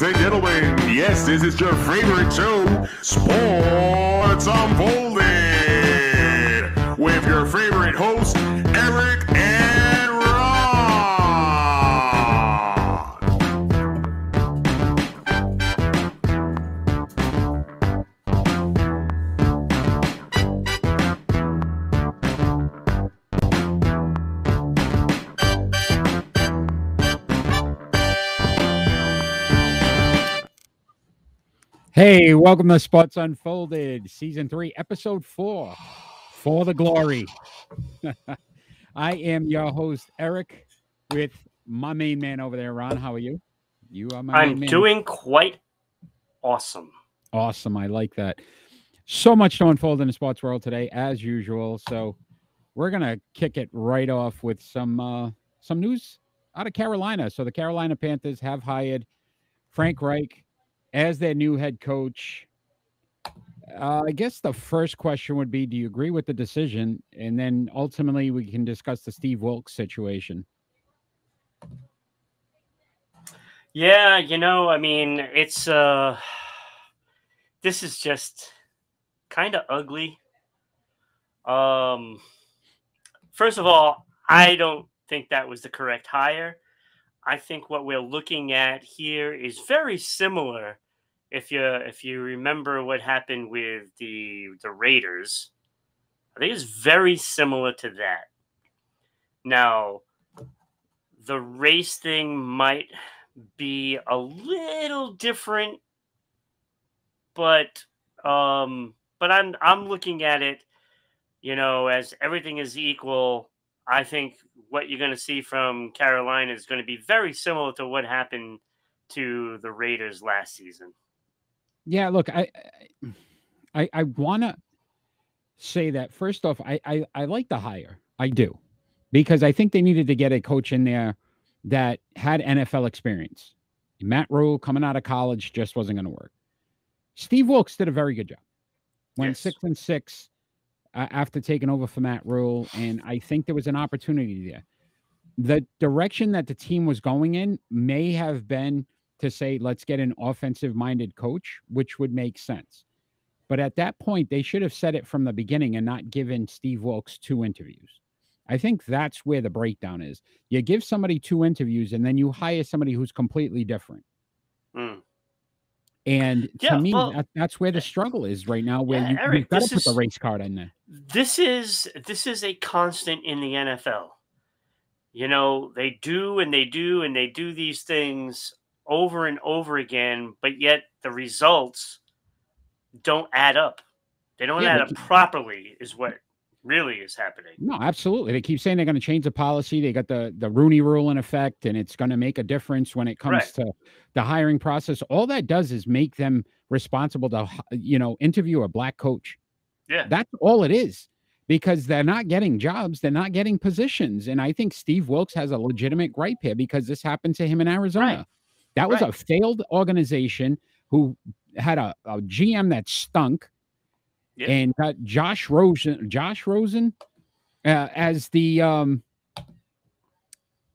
ladies and gentlemen. Yes, this is your favorite show, Sports Unfolded, with your favorite host, Hey, welcome to Sports Unfolded, Season 3, Episode 4, For the Glory. I am your host, Eric, with my main man over there, Ron. How are you? You are my I'm main man. doing quite awesome. Awesome. I like that. So much to unfold in the sports world today, as usual. So we're gonna kick it right off with some uh some news out of Carolina. So the Carolina Panthers have hired Frank Reich as their new head coach. Uh, I guess the first question would be Do you agree with the decision? And then ultimately, we can discuss the Steve Wilks situation. Yeah, you know, I mean, it's uh this is just kind of ugly. Um first of all, I don't think that was the correct hire. I think what we're looking at here is very similar if you if you remember what happened with the the Raiders. I think it's very similar to that. Now, the race thing might be a little different, but um, but I'm I'm looking at it, you know, as everything is equal. I think what you're going to see from Carolina is going to be very similar to what happened to the Raiders last season. Yeah, look, I I I want to say that first off, I, I I like the hire. I do. Because I think they needed to get a coach in there that had NFL experience. Matt Rhule coming out of college just wasn't going to work. Steve Wilks did a very good job. Went Yes. six and six uh, after taking over for Matt Rhule, and I think there was an opportunity there. The direction that the team was going in may have been to say, let's get an offensive minded coach, which would make sense. But at that point, they should have said it from the beginning and not given Steve Wilks two interviews. I think that's where the breakdown is. You give somebody two interviews and then you hire somebody who's completely different. Mm. And Yeah, to me, well, that, that's where the eh, struggle is right now, where yeah, you, Eric, you've got to put the race card in there. this is this is a constant in the NFL. You know, they do and they do and they do these things over and over again, but yet the results don't add up. They don't Yeah, add up properly is what really is happening. No, absolutely. They keep saying they're going to change the policy. They got the the Rooney Rule in effect, and it's going to make a difference when it comes Right. to the hiring process. All that does is make them responsible to, you know, interview a black coach. Yeah. That's all it is, because they're not getting jobs, they're not getting positions, and I think Steve Wilks has a legitimate gripe here because this happened to him in Arizona. That was a failed organization who had a, a GM that stunk Yeah. and got Josh Rosen, Josh Rosen, uh, as the um,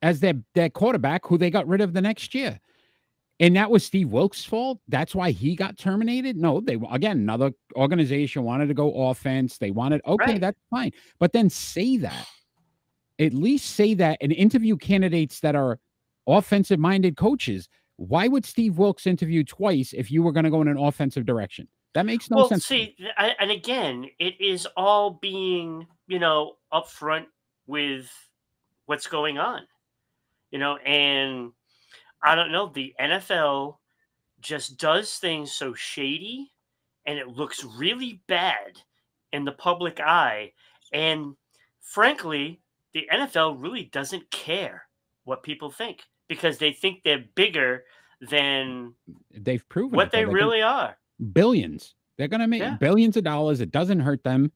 as their their quarterback, who they got rid of the next year, and that was Steve Wilks' fault. That's why he got terminated. No, they again another organization wanted to go offense. They wanted okay, Right. that's fine, but then say that. At least say that and interview candidates that are offensive minded coaches. Why would Steve Wilks interview twice if you were going to go in an offensive direction? That makes no well, sense. see, I, and again, it is all being, you know, upfront with what's going on, you know, and I don't know, the NFL just does things so shady and it looks really bad in the public eye. And frankly, the NFL really doesn't care what people think because they think they're bigger than They've proven what it, they can- really are. Billions. They're going to make Yeah. billions of dollars. It doesn't hurt them.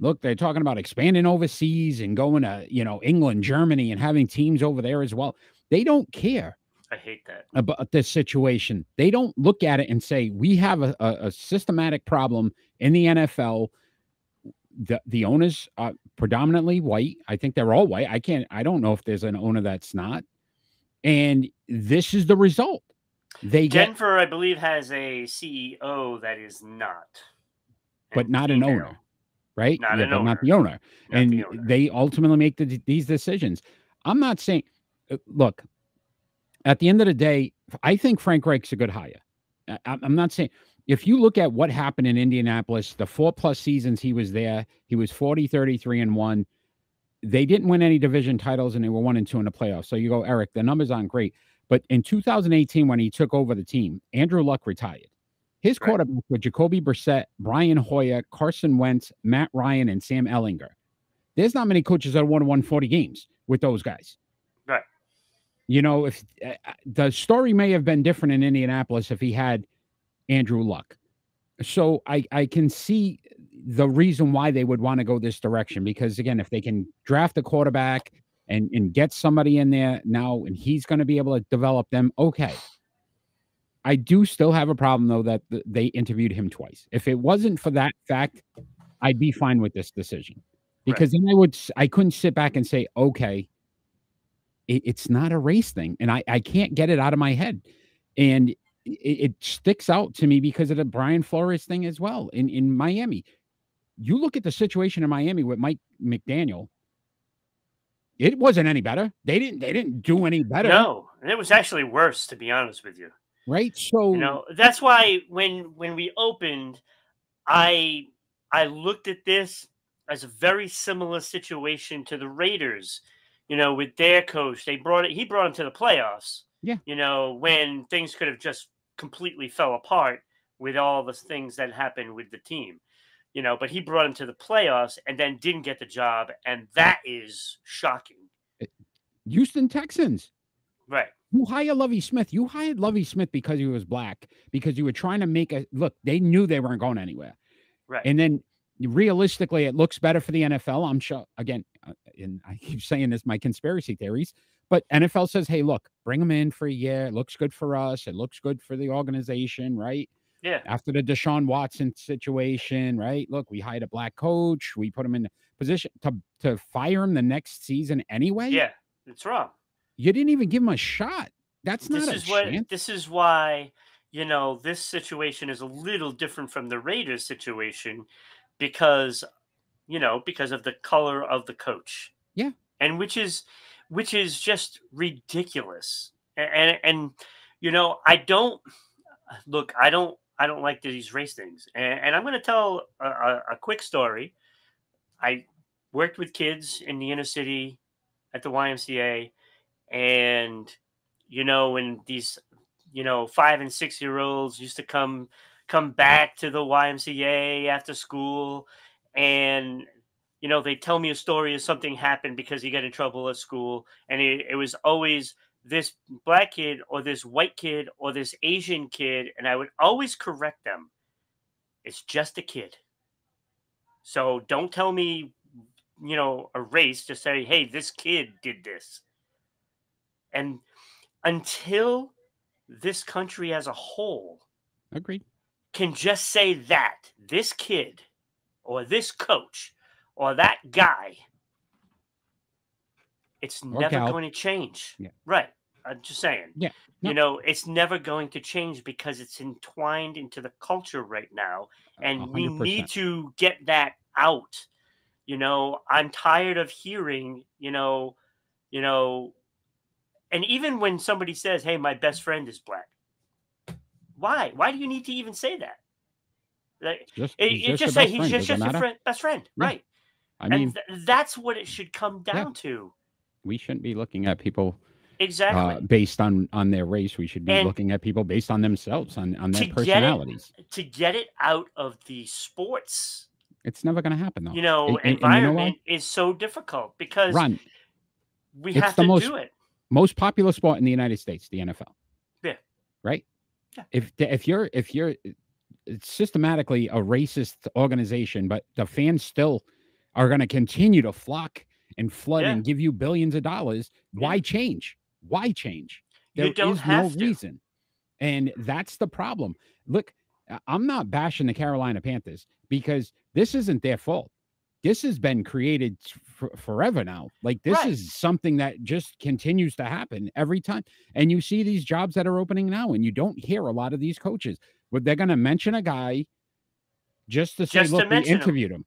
Look, they're talking about expanding overseas and going to, you know, England, Germany, and having teams over there as well. They don't care I hate that. about this situation. They don't look at it and say, we have a, a, a systematic problem in the NFL. The, the owners are predominantly white. I think they're all white. I can't, I don't know if there's an owner that's not. And this is the result. They get, Denver, I believe, has a CEO that is not, but not an owner, right? Not Yeah, an owner. not the owner. Not and the owner. they ultimately make the, these decisions. I'm not saying, uh, look, at the end of the day, I think Frank Reich's a good hire. I- I'm I'm not saying if you look at what happened in Indianapolis, the four plus seasons he was there, he was 40, 33, and one. They didn't win any division titles and they were one and two in the playoffs. So you go, Eric, the numbers aren't great. But in 2018, when he took over the team, Andrew Luck retired. His Right. quarterbacks were Jacoby Brissett, Brian Hoyer, Carson Wentz, Matt Ryan, and Sam Ehlinger. There's not many coaches that won 140 games with those guys. Right. You know, if uh, uh, the story may have been different in Indianapolis if he had Andrew Luck. So I I can see the reason why they would want to go this direction because again, if they can draft a quarterback and and get somebody in there now and he's going to be able to develop them, okay. I do still have a problem though that th- they interviewed him twice. If it wasn't for that fact, I'd be fine with this decision Right. because then I would i couldn't sit back and say, okay, it, it's not a race thing, and I I can't get it out of my head, and it, it sticks out to me because of the Brian Flores thing as well in in Miami. You look at the situation in Miami with Mike McDaniel. It wasn't any better. They didn't. They didn't do any better. No, it was actually worse, to be honest with you. right. So You know, that's why when when we opened, I I looked at this as a very similar situation to the Raiders. You know, with their coach, they brought it. He brought him to the playoffs. Yeah. You know, when things could have just completely fell apart with all the things that happened with the team. You know, but he brought him to the playoffs and then didn't get the job, and that is shocking. Houston Texans. Right. You hire Lovie Smith. You hired Lovie Smith because he was black, because you were trying to make a look. They knew they weren't going anywhere. Right. And then realistically, it looks better for the NFL. I'm sure, again, uh, and I keep saying this, my conspiracy theories, but NFL says, hey, look, bring them in for a year. It looks good for us. It looks good for the organization, right? Yeah. After the Deshaun Watson situation, right? Look, we hired a black coach. We put him in position to, to fire him the next season anyway. Yeah. It's wrong. You didn't even give him a shot. That's not this a is what chance. this is why you know this situation is a little different from the Raiders situation because you know because of the color of the coach. Yeah. And which is which is just ridiculous. A- And and, you know, I don't look, I don't I don't like these race things. And, and I'm going to tell a, a, a quick story. I worked with kids in the inner city at the YMCA and you know when these you know five and six year olds used to come come back to the ymca after school and you know they tell me a story of something happened because he got in trouble at school and it, it was always this black kid or this white kid or this asian kid and i would always correct them. It's just a kid. So don't tell me you know a race just say hey this kid did this. And until this country as a whole Agreed. can just say that this kid or this coach or that guy, it's never gal. going to change. Yeah. Right. I'm just saying. Yeah. No. You know, it's never going to change because it's entwined into the culture right now. And we need to get that out. You know, I'm tired of hearing, you know, you know, and even when somebody says, "Hey, my best friend is black," why? Why do you need to even say that? Like, Just, it, you just just say he's friend. just, just your friend, best friend, Yeah. right? I mean, and th- that's what it should come down to. We shouldn't be looking at people Exactly. uh, based on on their race. We should be And- looking at people based on themselves, on on their To get it- personalities. to get it out of the sports, It's never going to happen, though. you know, And- and- and you know environment is so difficult because Ron, we have to most- do it. most popular sport in the United States, the NFL. Yeah. Right. Yeah. If if you're if you're it's systematically a racist organization, but the fans still are going to continue to flock and flood Yeah. and give you billions of dollars. Why change? Why change? You There is don't have no to. reason. And that's the problem. Look, I'm not bashing the Carolina Panthers because this isn't their fault. this has been created f- forever now. Like this Right. is something that just continues to happen every time. And you see these jobs that are opening now, and you don't hear a lot of these coaches, but they're going to mention a guy just to say, Just look, we mention him. interviewed him.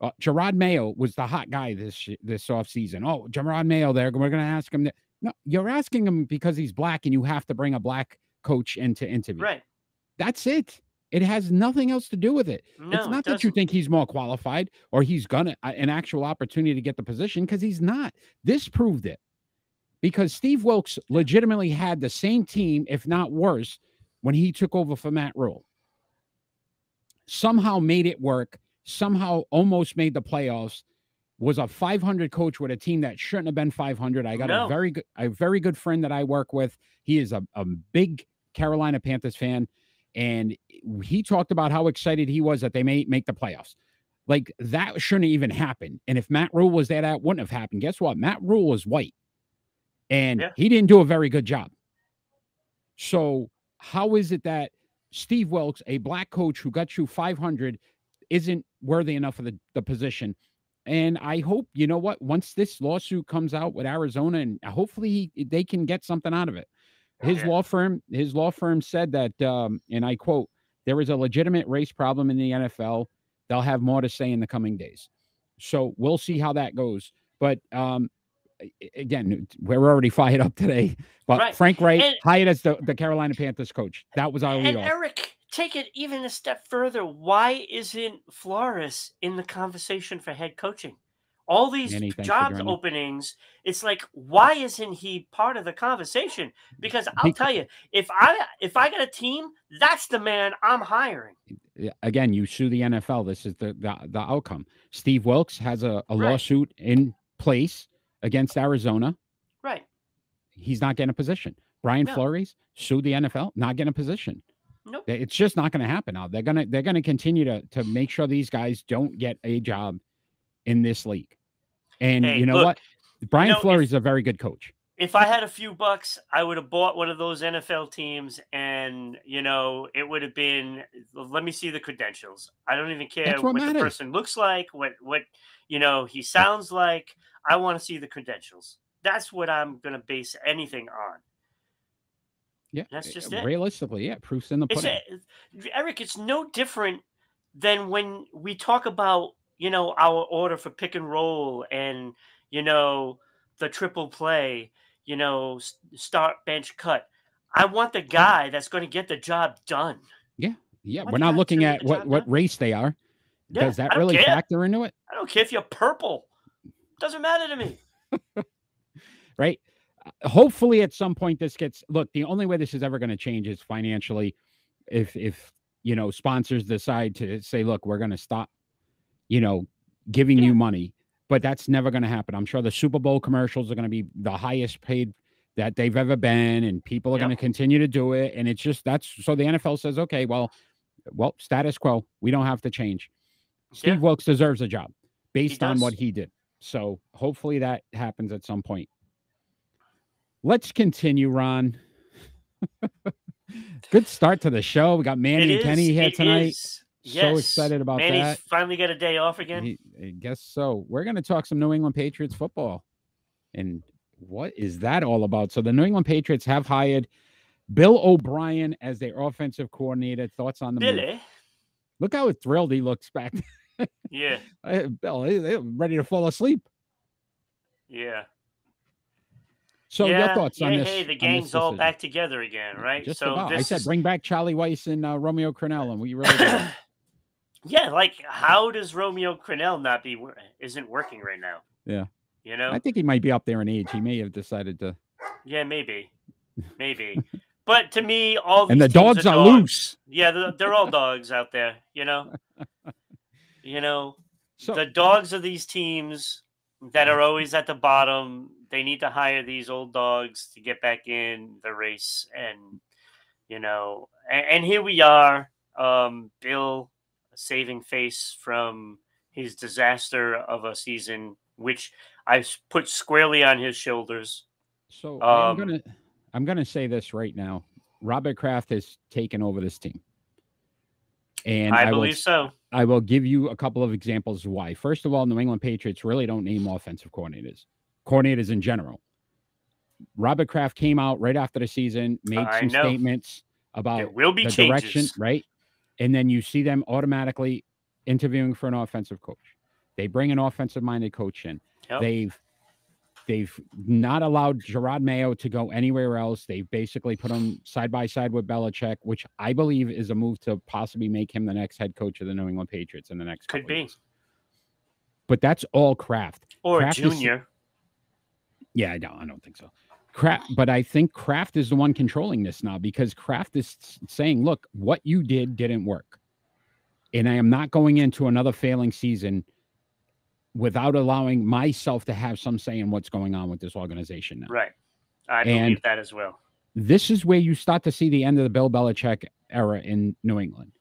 Uh, Jerod Mayo was the hot guy this this offseason. Oh, Jerod Mayo, there. We're going to ask him. That. No, you're asking him because he's black, and you have to bring a black coach into interview. Right. That's it. It has nothing else to do with it. No, it's it not that you think he's more qualified or he's gonna uh, an actual opportunity to get the position because he's not. This proved it because Steve Wilks legitimately had the same team, if not worse, when he took over for Matt Rhule. Somehow made it work. Somehow almost made the playoffs. Was a 500 coach with a team that shouldn't have been 500. I got No. a very good, a very good friend that I work with. He is a, a big Carolina Panthers fan, and he talked about how excited he was that they may make the playoffs. Like that shouldn't even happen. And if Matt Rhule was there, that wouldn't have happened. Guess what? Matt Rhule was white, and Yeah. he didn't do a very good job. So how is it that Steve Wilks, a black coach who got you 500, isn't worthy enough of the, the position? And I hope you know what. Once this lawsuit comes out with Arizona, and hopefully he, they can get something out of it. His Yeah. law firm, his law firm said that, um, and I quote: "There is a legitimate race problem in the NFL. They'll have more to say in the coming days." So we'll see how that goes. But um, again, we're already fired up today. But Right. Frank Reich And- hired as the, the Carolina Panthers coach. That was our lead And off. Eric, take it even a step further. Why isn't Flores in the conversation for head coaching? All these Manny, jobs openings, it's like, why isn't he part of the conversation? Because I'll tell you, if I if I got a team, that's the man I'm hiring. Again, you sue the NFL. This is the the, the outcome. Steve Wilks has a, a Right. lawsuit in place against Arizona. Right. He's not getting a position. Brian No. Flores sued the NFL, not getting a position. Nope. It's just not going to happen now. They're gonna they're gonna continue to to make sure these guys don't get a job in this league. And Hey, you know look, what? Brian know, if- Flores is a very good coach. If I had a few bucks, I would have bought one of those NFL teams, and you know, it would have been. Let me see the credentials. I don't even care That's what what, the person looks like, what what you know he sounds like. I want to see the credentials. That's what I'm going to base anything on. Yeah, That's uh, just it. realistically, yeah, proofs in the It's pudding. a, Eric. It's no different than when we talk about you know our order for pick and roll and you know the triple play. You know, start bench cut. I want the guy that's going to get the job done. yeah, yeah. we're not looking at what what done. race they are. Yeah, Does that really care. factor into it? I don't care if you're purple. Doesn't matter to me. right? Hopefully, at some point, this gets look. The only way this is ever going to change is financially. If if you know sponsors decide to say, look, we're going to stop, you know, giving Yeah. you money, but that's never going to happen. I'm sure the Super Bowl commercials are going to be the highest paid that they've ever been, and people are going to continue to do it. And it's just that's so the NFL says, okay, well, well, status quo. We don't have to change. Steve Yeah. Wilks deserves a job based on what he did. So hopefully that happens at some point. Let's continue, Ron. Good start to the show. We got Manny and Kenny here tonight. is. So excited about Manny's that. finally got a day off again. He- I guess so. We're going to talk some New England Patriots football. And what is that all about? So the New England Patriots have hired Bill O'Brien as their offensive coordinator. Thoughts on the move? Billy. Look how thrilled he looks back. Yeah. Bill, they- they're ready to fall asleep. Yeah. So yeah, your thoughts on yeah, this? Hey, the gang's all back together again, right? Just so about. I said is- bring back Charlie Weis and uh, Romeo Crennel, and we really yeah, like how does Romeo Crennel not be isn't working right now? Yeah. You know? I think he might be up there in age. He may have decided to. yeah, maybe. Maybe. but to me, all And the dogs are loose. Yeah, they're, they're all dogs out there, you know? You know, So the dogs of these teams that are always at the bottom, they need to hire these old dogs to get back in the race. And, you know, and, and here we are, um, Bill saving face from his disaster of a season, which I put squarely on his shoulders. so I'm um, gonna I'm gonna say this right now. Robert Kraft has taken over this team. And I, will believe so. I will give you a couple of examples why. First of all, New England Patriots really don't name offensive coordinators, coordinators in general. Robert Kraft came out right after the season, made I some know. statements There about will be the changes. direction, right? And then you see them automatically interviewing for an offensive coach. They bring an offensive minded coach in. Yep. They've they've not allowed Jerod Mayo to go anywhere else. They've basically put him side by side with Belichick, which I believe is a move to possibly make him the next head coach of the New England Patriots in the next Could couple be. years. But that's all Kraft. Or Kraft is- junior. Yeah, I don't. I don't think so. Kraft, but I think Kraft is the one controlling this now because Kraft is saying, "Look, what you did didn't work, and I am not going into another failing season without allowing myself to have some say in what's going on with this organization now." Right. I And- believe that as well. This is where you start to see the end of the Bill Belichick era in New England,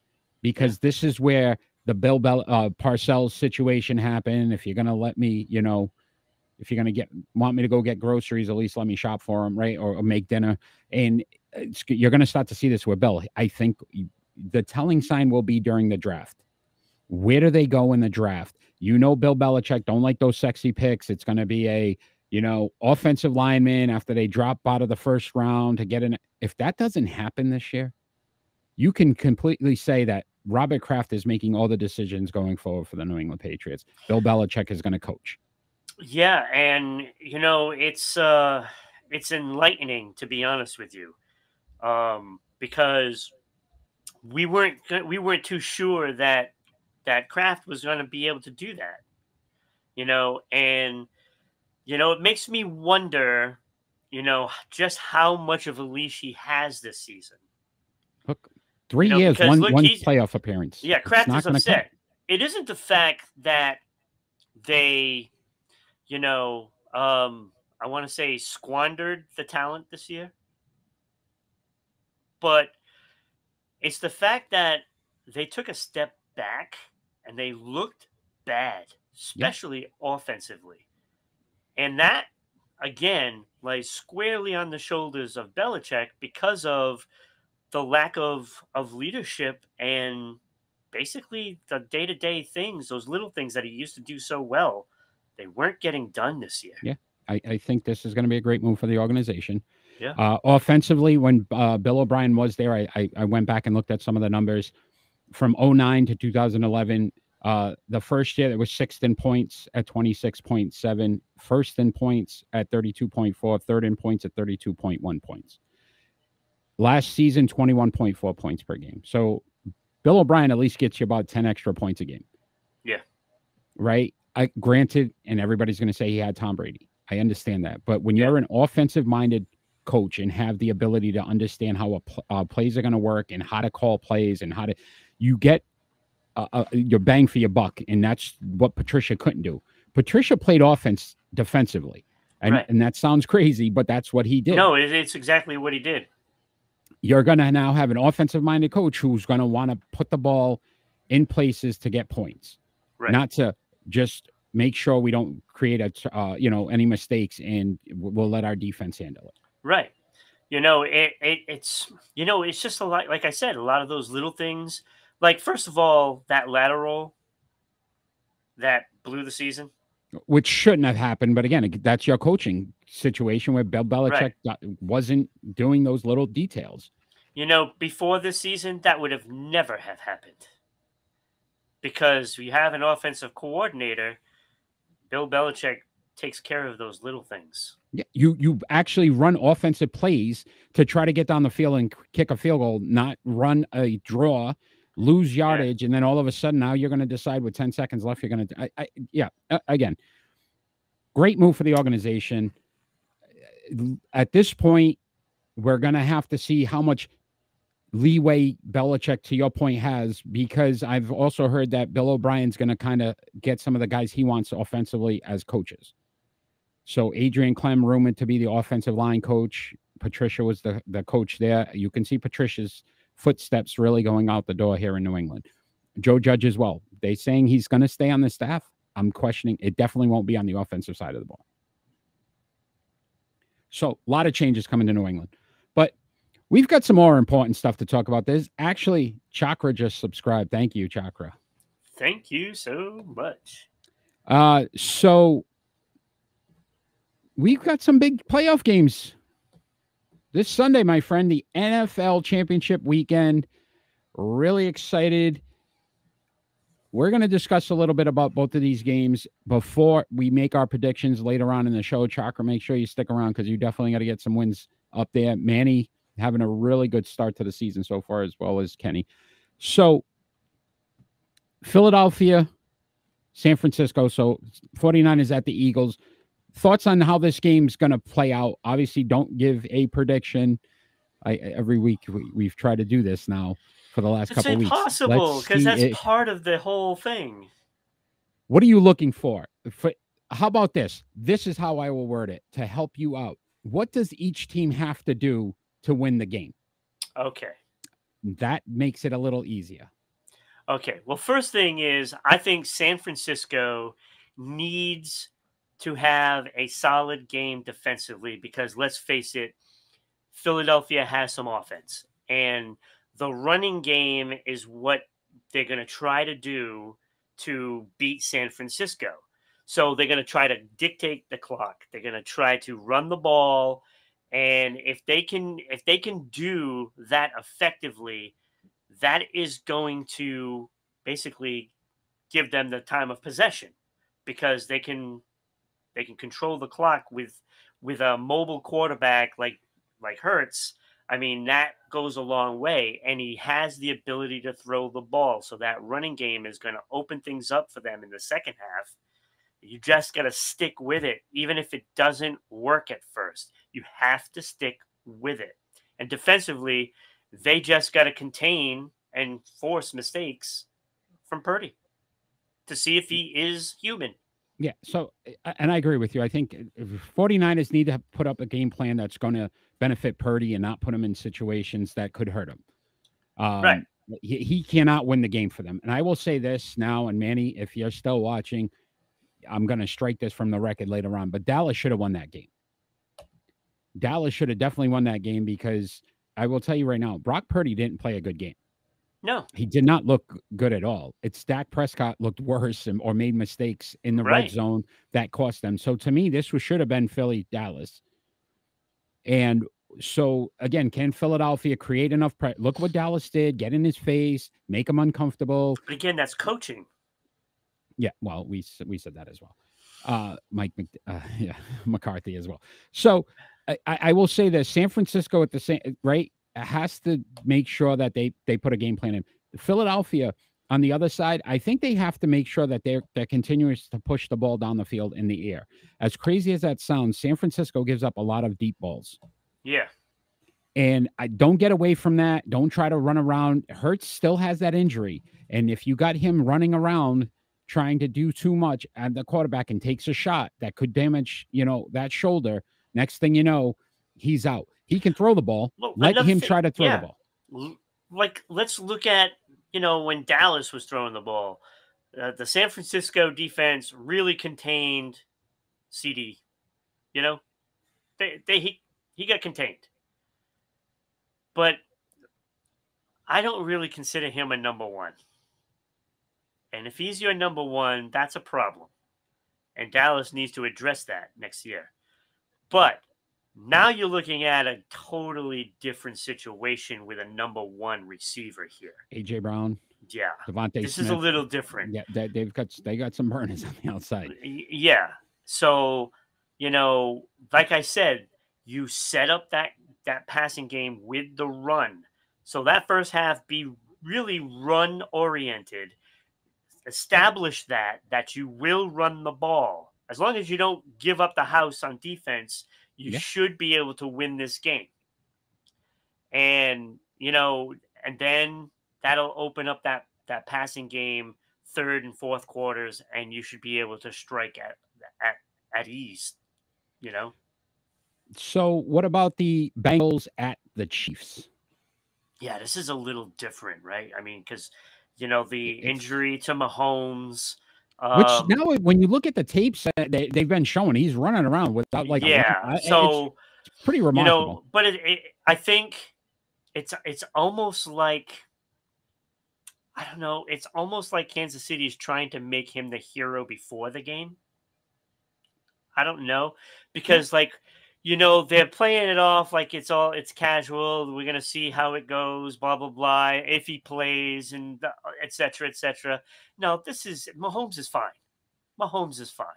because this is where the Bill Bel- uh, Parcells situation happened. If you're going to let me, you know, if you're going to get want me to go get groceries, at least let me shop for them, right, or, or make dinner. And you're going to start to see this with Bill. I think the telling sign will be during the draft. Where do they go in the draft? You know, Bill Belichick don't like those sexy picks. It's going to be a you know offensive lineman after they drop out of the first round to get in. If that doesn't happen this year, you can completely say that Robert Kraft is making all the decisions going forward for the New England Patriots. Bill Belichick is going to coach. Yeah, and you know, it's uh it's enlightening to be honest with you. Um because we weren't we weren't too sure that that Kraft was going to be able to do that. You know, and you know, it makes me wonder, you know, just how much of a leash he has this season. Look, Three You know, years, one look, one playoff appearance. Yeah, Kraft is upset. It isn't the fact that they, you know, um, I want to say squandered the talent this year, but it's the fact that they took a step back and they looked bad, especially offensively. And that, again, lies squarely on the shoulders of Belichick because of the lack of of leadership and basically the day-to-day things those little things that he used to do so well they weren't getting done this year I, I think this is going to be a great move for the organization. Yeah. Uh, offensively, when uh, Bill O'Brien was there, I, I I went back and looked at some of the numbers from 09 to 2011. Uh, the first year it was sixth in points at 26.7, first in points at 32.4, third in points at 32.1 points. Last season, 21.4 points per game. So Bill O'Brien at least gets you about 10 extra points a game. Yeah. Right. I granted, and everybody's going to say he had Tom Brady. I understand that, but when you're an offensive-minded coach and have the ability to understand how a pl- uh, plays are going to work and how to call plays and how to, you get uh, uh, your bang for your buck, and that's what Patricia couldn't do. Patricia played offense defensively, and Right. and that sounds crazy, but that's what he did. no it's exactly what he did You're going to now have an offensive-minded coach who's going to want to put the ball in places to get points, right not to just make sure we don't create a uh, you know any mistakes and we'll let our defense handle it. right you know it, it it's you know it's just a lot like i said a lot of those little things like first of all that lateral that blew the season which shouldn't have happened. But again, that's your coaching situation where Bill Belichick Right. wasn't doing those little details. You know, before this season, that would have never have happened. Because we have an offensive coordinator, Bill Belichick takes care of those little things. Yeah, you you actually run offensive plays to try to get down the field and kick a field goal, not run a draw, lose yardage, and then all of a sudden now you're going to decide with 10 seconds left you're going to. Yeah, uh, again, great move for the organization. At this point, we're going to have to see how much leeway Belichick, to your point, has because I've also heard that Bill O'Brien's going to kind of get some of the guys he wants offensively as coaches. So Adrian Klemm rumored to be the offensive line coach. Patricia was the, the coach there. You can see Patricia's footsteps really going out the door here in New England. Joe Judge as well. They saying he's going to stay on the staff. I'm questioning. It definitely won't be on the offensive side of the ball. So a lot of changes coming to New England. We've got some more important stuff to talk about. There's actually Chakra just subscribed. Thank you, Chakra. Thank you so much. Uh, so we've got some big playoff games this Sunday, my friend. The NFL Championship weekend. Really excited. We're going to discuss a little bit about both of these games before we make our predictions later on in the show. Chakra, make sure you stick around because you definitely got to get some wins up there. Manny having a really good start to the season so far, as well as Kenny. So, Philadelphia, San Francisco. So, 49ers at the Eagles. Thoughts on how this game's going to play out? Obviously, don't give a prediction. I, every week we, have tried to do this now for the last it's couple weeks. It's impossible because that's it. part of the whole thing. What are you looking for? for? How about this? This is how I will word it to help you out. What does each team have to do to win the game? Okay. That makes it a little easier. Okay. Well, first thing is, I think San Francisco needs to have a solid game defensively because let's face it, Philadelphia has some offense. And the running game is what they're going to try to do to beat San Francisco. So they're going to try to dictate the clock. They're going to try to run the ball and if they can if they can do that effectively, that is going to basically give them the time of possession because they can they can control the clock with with a mobile quarterback like like Hurts I mean, that goes a long way. And he has the ability to throw the ball. So that running game is going to open things up for them in the second half. You just got to stick with it, even if it doesn't work at first. You have to stick with it. And defensively, they just got to contain and force mistakes from Purdy to see if he is human. Yeah. So, and I agree with you. I think 49ers need to put up a game plan that's going to benefit Purdy and not put him in situations that could hurt him. Um, right. He, he cannot win the game for them. And I will say this now, and Manny, if you're still watching, I'm going to strike this from the record later on, but Dallas should have won that game. Dallas should have definitely won that game because I will tell you right now, Brock Purdy didn't play a good game. No, he did not look good at all. It's Dak Prescott looked worse and, or made mistakes in the right. red zone that cost them. So to me, this was, should have been Philly Dallas. And so again, can Philadelphia create enough? Pre- Look what Dallas did: get in his face, make him uncomfortable. But again, that's coaching. Yeah, well, we we said that as well. Uh, Mike, Mc, uh, yeah, McCarthy as well. So I, I will say that San Francisco at the same right has to make sure that they they put a game plan in. Philadelphia on the other side, I think they have to make sure that they're they're continuous to push the ball down the field in the air. As crazy as that sounds, San Francisco gives up a lot of deep balls. Yeah. And I don't get away from that. Don't try to run around. Hurts still has that injury. And if you got him running around trying to do too much and the quarterback and takes a shot that could damage, you know, that shoulder, next thing you know, he's out. He can throw the ball. Look, Let him try to throw yeah. the ball. Like let's look at you know, when Dallas was throwing the ball, uh, the San Francisco defense really contained CeeDee. You know, they they he, he got contained, but I don't really consider him a number one. And if he's your number one, that's a problem. And Dallas needs to address that next year. But now you're looking at a totally different situation with a number one receiver here. AJ Brown. Yeah. DeVonta This Smith. is a little different. Yeah, they, they've got they got some burners on the outside. Yeah. So, you know, like I said, you set up that that passing game with the run. So that first half be really run oriented. Establish that that you will run the ball. As long as you don't give up the house on defense, you yeah. should be able to win this game. And, you know, and then that'll open up that that passing game third and fourth quarters and you should be able to strike at at at ease, you know. So, what about the Bengals at the Chiefs? Yeah, this is a little different, right? I mean, cuz you know, the injury to Mahomes, which um, now, when you look at the tapes that they, they've been showing, he's running around without like yeah. so it's, it's pretty remarkable. You know, but it, it, I think it's it's almost like I don't know. It's almost like Kansas City is trying to make him the hero before the game. I don't know because like you know they're playing it off like it's all it's casual. We're gonna see how it goes. Blah blah blah. If he plays and etc. etc. No, this is Mahomes is fine. Mahomes is fine.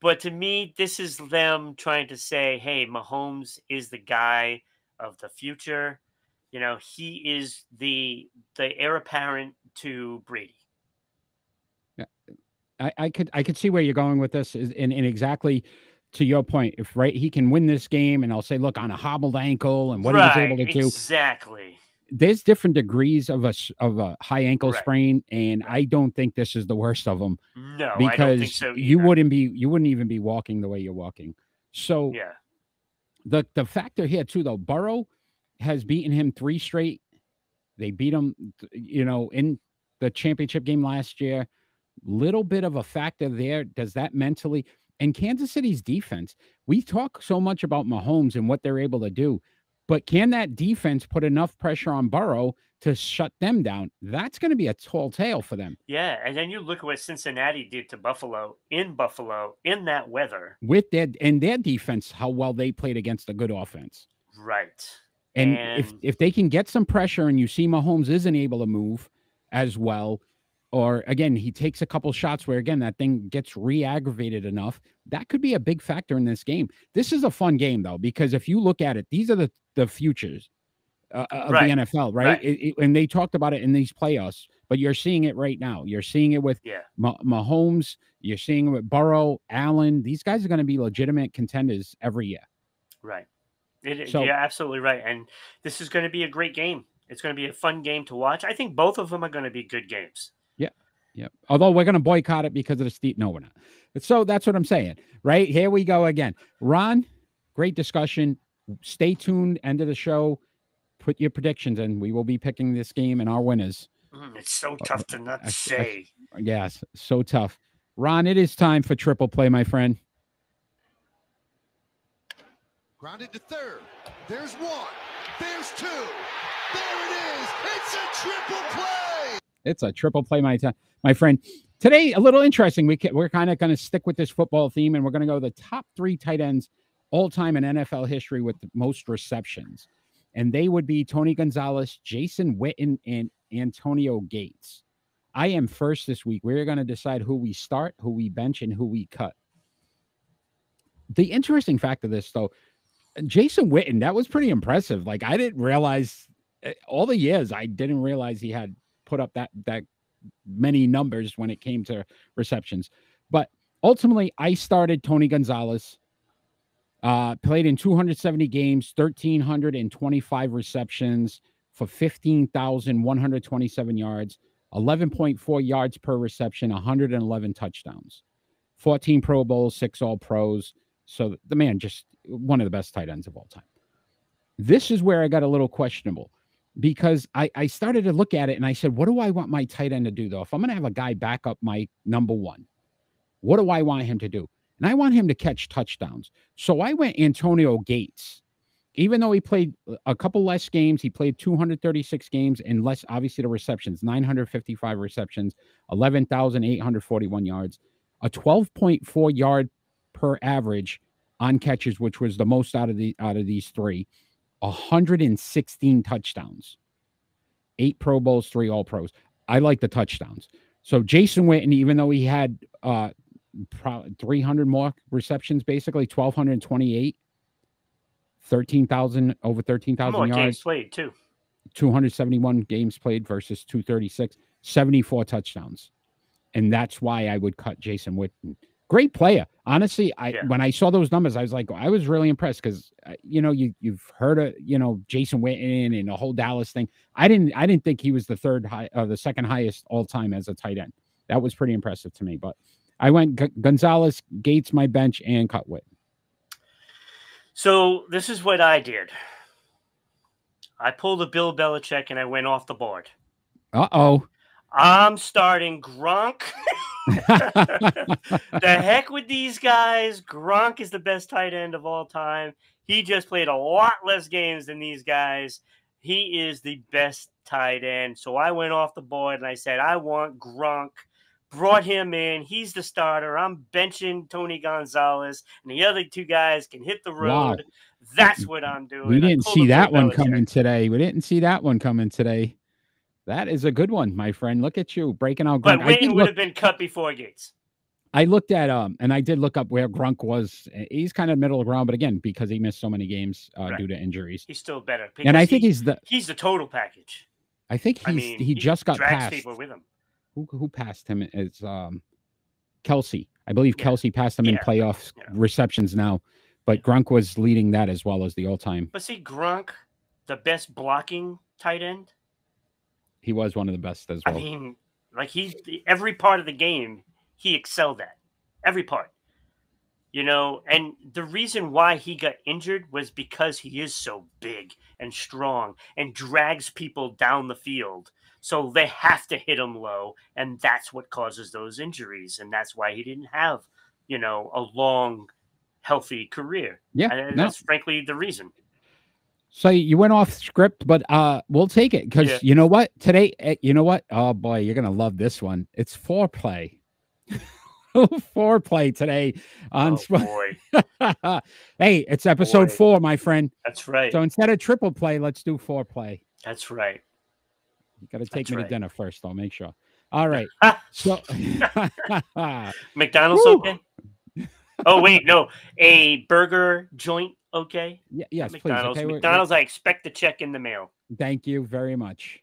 But to me, this is them trying to say, "Hey, Mahomes is the guy of the future." You know, he is the the heir apparent to Brady. Yeah, I, I could I could see where you're going with this, and, and exactly to your point, if right he can win this game, and I'll say, look, on a hobbled ankle, and what right, he was able to do exactly. There's different degrees of a of a high ankle right. sprain, and I don't think this is the worst of them. No, because so you wouldn't be you wouldn't even be walking the way you're walking. So yeah, the the factor here too, though, Burrow has beaten him three straight. They beat him, you know, in the championship game last year. Little bit of a factor there. Does that mentally and Kansas City's defense? We talk so much about Mahomes and what they're able to do, but can that defense put enough pressure on Burrow to shut them down? That's going to be a tall tale for them. Yeah, and then you look at what Cincinnati did to Buffalo in Buffalo in that weather with their and their defense, how well they played against a good offense. Right. And, and if if they can get some pressure and you see Mahomes isn't able to move as well, or again, he takes a couple shots where again that thing gets re-aggravated enough, that could be a big factor in this game. This is a fun game though, because if you look at it, these are the the futures uh, of right. the NFL, right? right. It, it, and they talked about it in these playoffs, but you're seeing it right now. You're seeing it with yeah. Mahomes. You're seeing it with Burrow, Allen. These guys are going to be legitimate contenders every year. Right. It, so, yeah, absolutely right. And this is going to be a great game. It's going to be a fun game to watch. I think both of them are going to be good games. Yeah. Yeah. Although we're going to boycott it because of the steep. No, we're not. So that's what I'm saying. Right. Here we go again. Ron, great discussion. Stay tuned. End of the show. Put your predictions in. We will be picking this game and our winners. Mm, it's so uh, tough to not I, say. I, yes. So tough. Ron, it is time for triple play, my friend. Grounded to third. There's one. There's two. There it is. It's a triple play. It's a triple play, my time, my friend. Today, a little interesting. We can, we're kind of going to stick with this football theme, and we're going to go the top three tight ends all time in NFL history with the most receptions, and they would be Tony Gonzalez, Jason Witten, and Antonio Gates. I am first this week. We're going to decide who we start, who we bench, and who we cut. The interesting fact of this, though, Jason Witten, that was pretty impressive. Like I didn't realize eh, all the years I didn't realize he had put up that that many numbers when it came to receptions. But ultimately, I started Tony Gonzalez. Uh, played in 270 games, 1,325 receptions for 15,127 yards, 11.4 yards per reception, 111 touchdowns, 14 Pro Bowls, six All Pros. So the man just one of the best tight ends of all time. This is where I got a little questionable because I, I started to look at it and I said, what do I want my tight end to do though? If I'm going to have a guy back up my number one, what do I want him to do? And I want him to catch touchdowns. So I went Antonio Gates. Even though he played a couple less games, he played 236 games and less, obviously, the receptions 955 receptions, 11,841 yards, a 12.4 yard per average on catches, which was the most out of the out of these three. 116 touchdowns, eight Pro Bowls, three All Pros. I like the touchdowns. So Jason Witten, even though he had uh, 300 more receptions, basically 1,228, 13,000 over 13,000 yards. games played too. 271 games played versus 236, 74 touchdowns. And that's why I would cut Jason Witten great player. Honestly, I yeah. when I saw those numbers, I was like, I was really impressed because uh, you know you you've heard of you know Jason Witten and the whole Dallas thing. I didn't I didn't think he was the third high or the second highest all time as a tight end. That was pretty impressive to me. But I went G- Gonzalez, Gates, my bench, and Cutwit. So this is what I did. I pulled a Bill Belichick and I went off the board. Uh oh. I'm starting Gronk. the heck with these guys. Gronk is the best tight end of all time. He just played a lot less games than these guys. He is the best tight end. So I went off the board and I said, I want Gronk. Brought him in. He's the starter. I'm benching Tony Gonzalez, and the other two guys can hit the Wow. road. That's what I'm doing. We didn't see that one coming today. We didn't see that one coming today. That is a good one, my friend. Look at you breaking out. But Gronk. Wayne would have been cut before Gates. I looked at um, and I did look up where Gronk was. Uh, He's kind of middle of the ground, but again, because he missed so many games uh, Right. due to injuries, He's still better. and I think he- he's the. he's the total package. I think he's I mean, he just got passed. people with him. Who who passed him? It's um, Kelce. I believe Yeah. Kelce passed him in Yeah. playoff Yeah. receptions now, but Gronk was leading that as well as the all time. But see, Gronk, the best blocking tight end. He was one of the best as well. I mean, like he's every part of the game he excelled at. Every part. You know, and the reason why he got injured was because he is so big and strong and drags people down the field. So they have to hit him low, and that's what causes those injuries. And that's why he didn't have, you know, a long, healthy career. yeah, And no. that's frankly the reason. So you went off script, but uh, we'll take it because Yeah. you know what today. eh, You know what? Oh boy, you're gonna love this one. It's foreplay. foreplay today on. Oh, boy, hey, it's episode Boy. four, my friend. that's right. So instead of triple play, let's do foreplay. That's right. You got to take That's me right. to dinner first, though. Make sure. All right. So McDonald's Woo. okay? Oh wait, no, a burger joint okay? Yeah. yes, please. McDonald's. We're- we're- McDonald's. I expect the check in the mail. Thank you very much.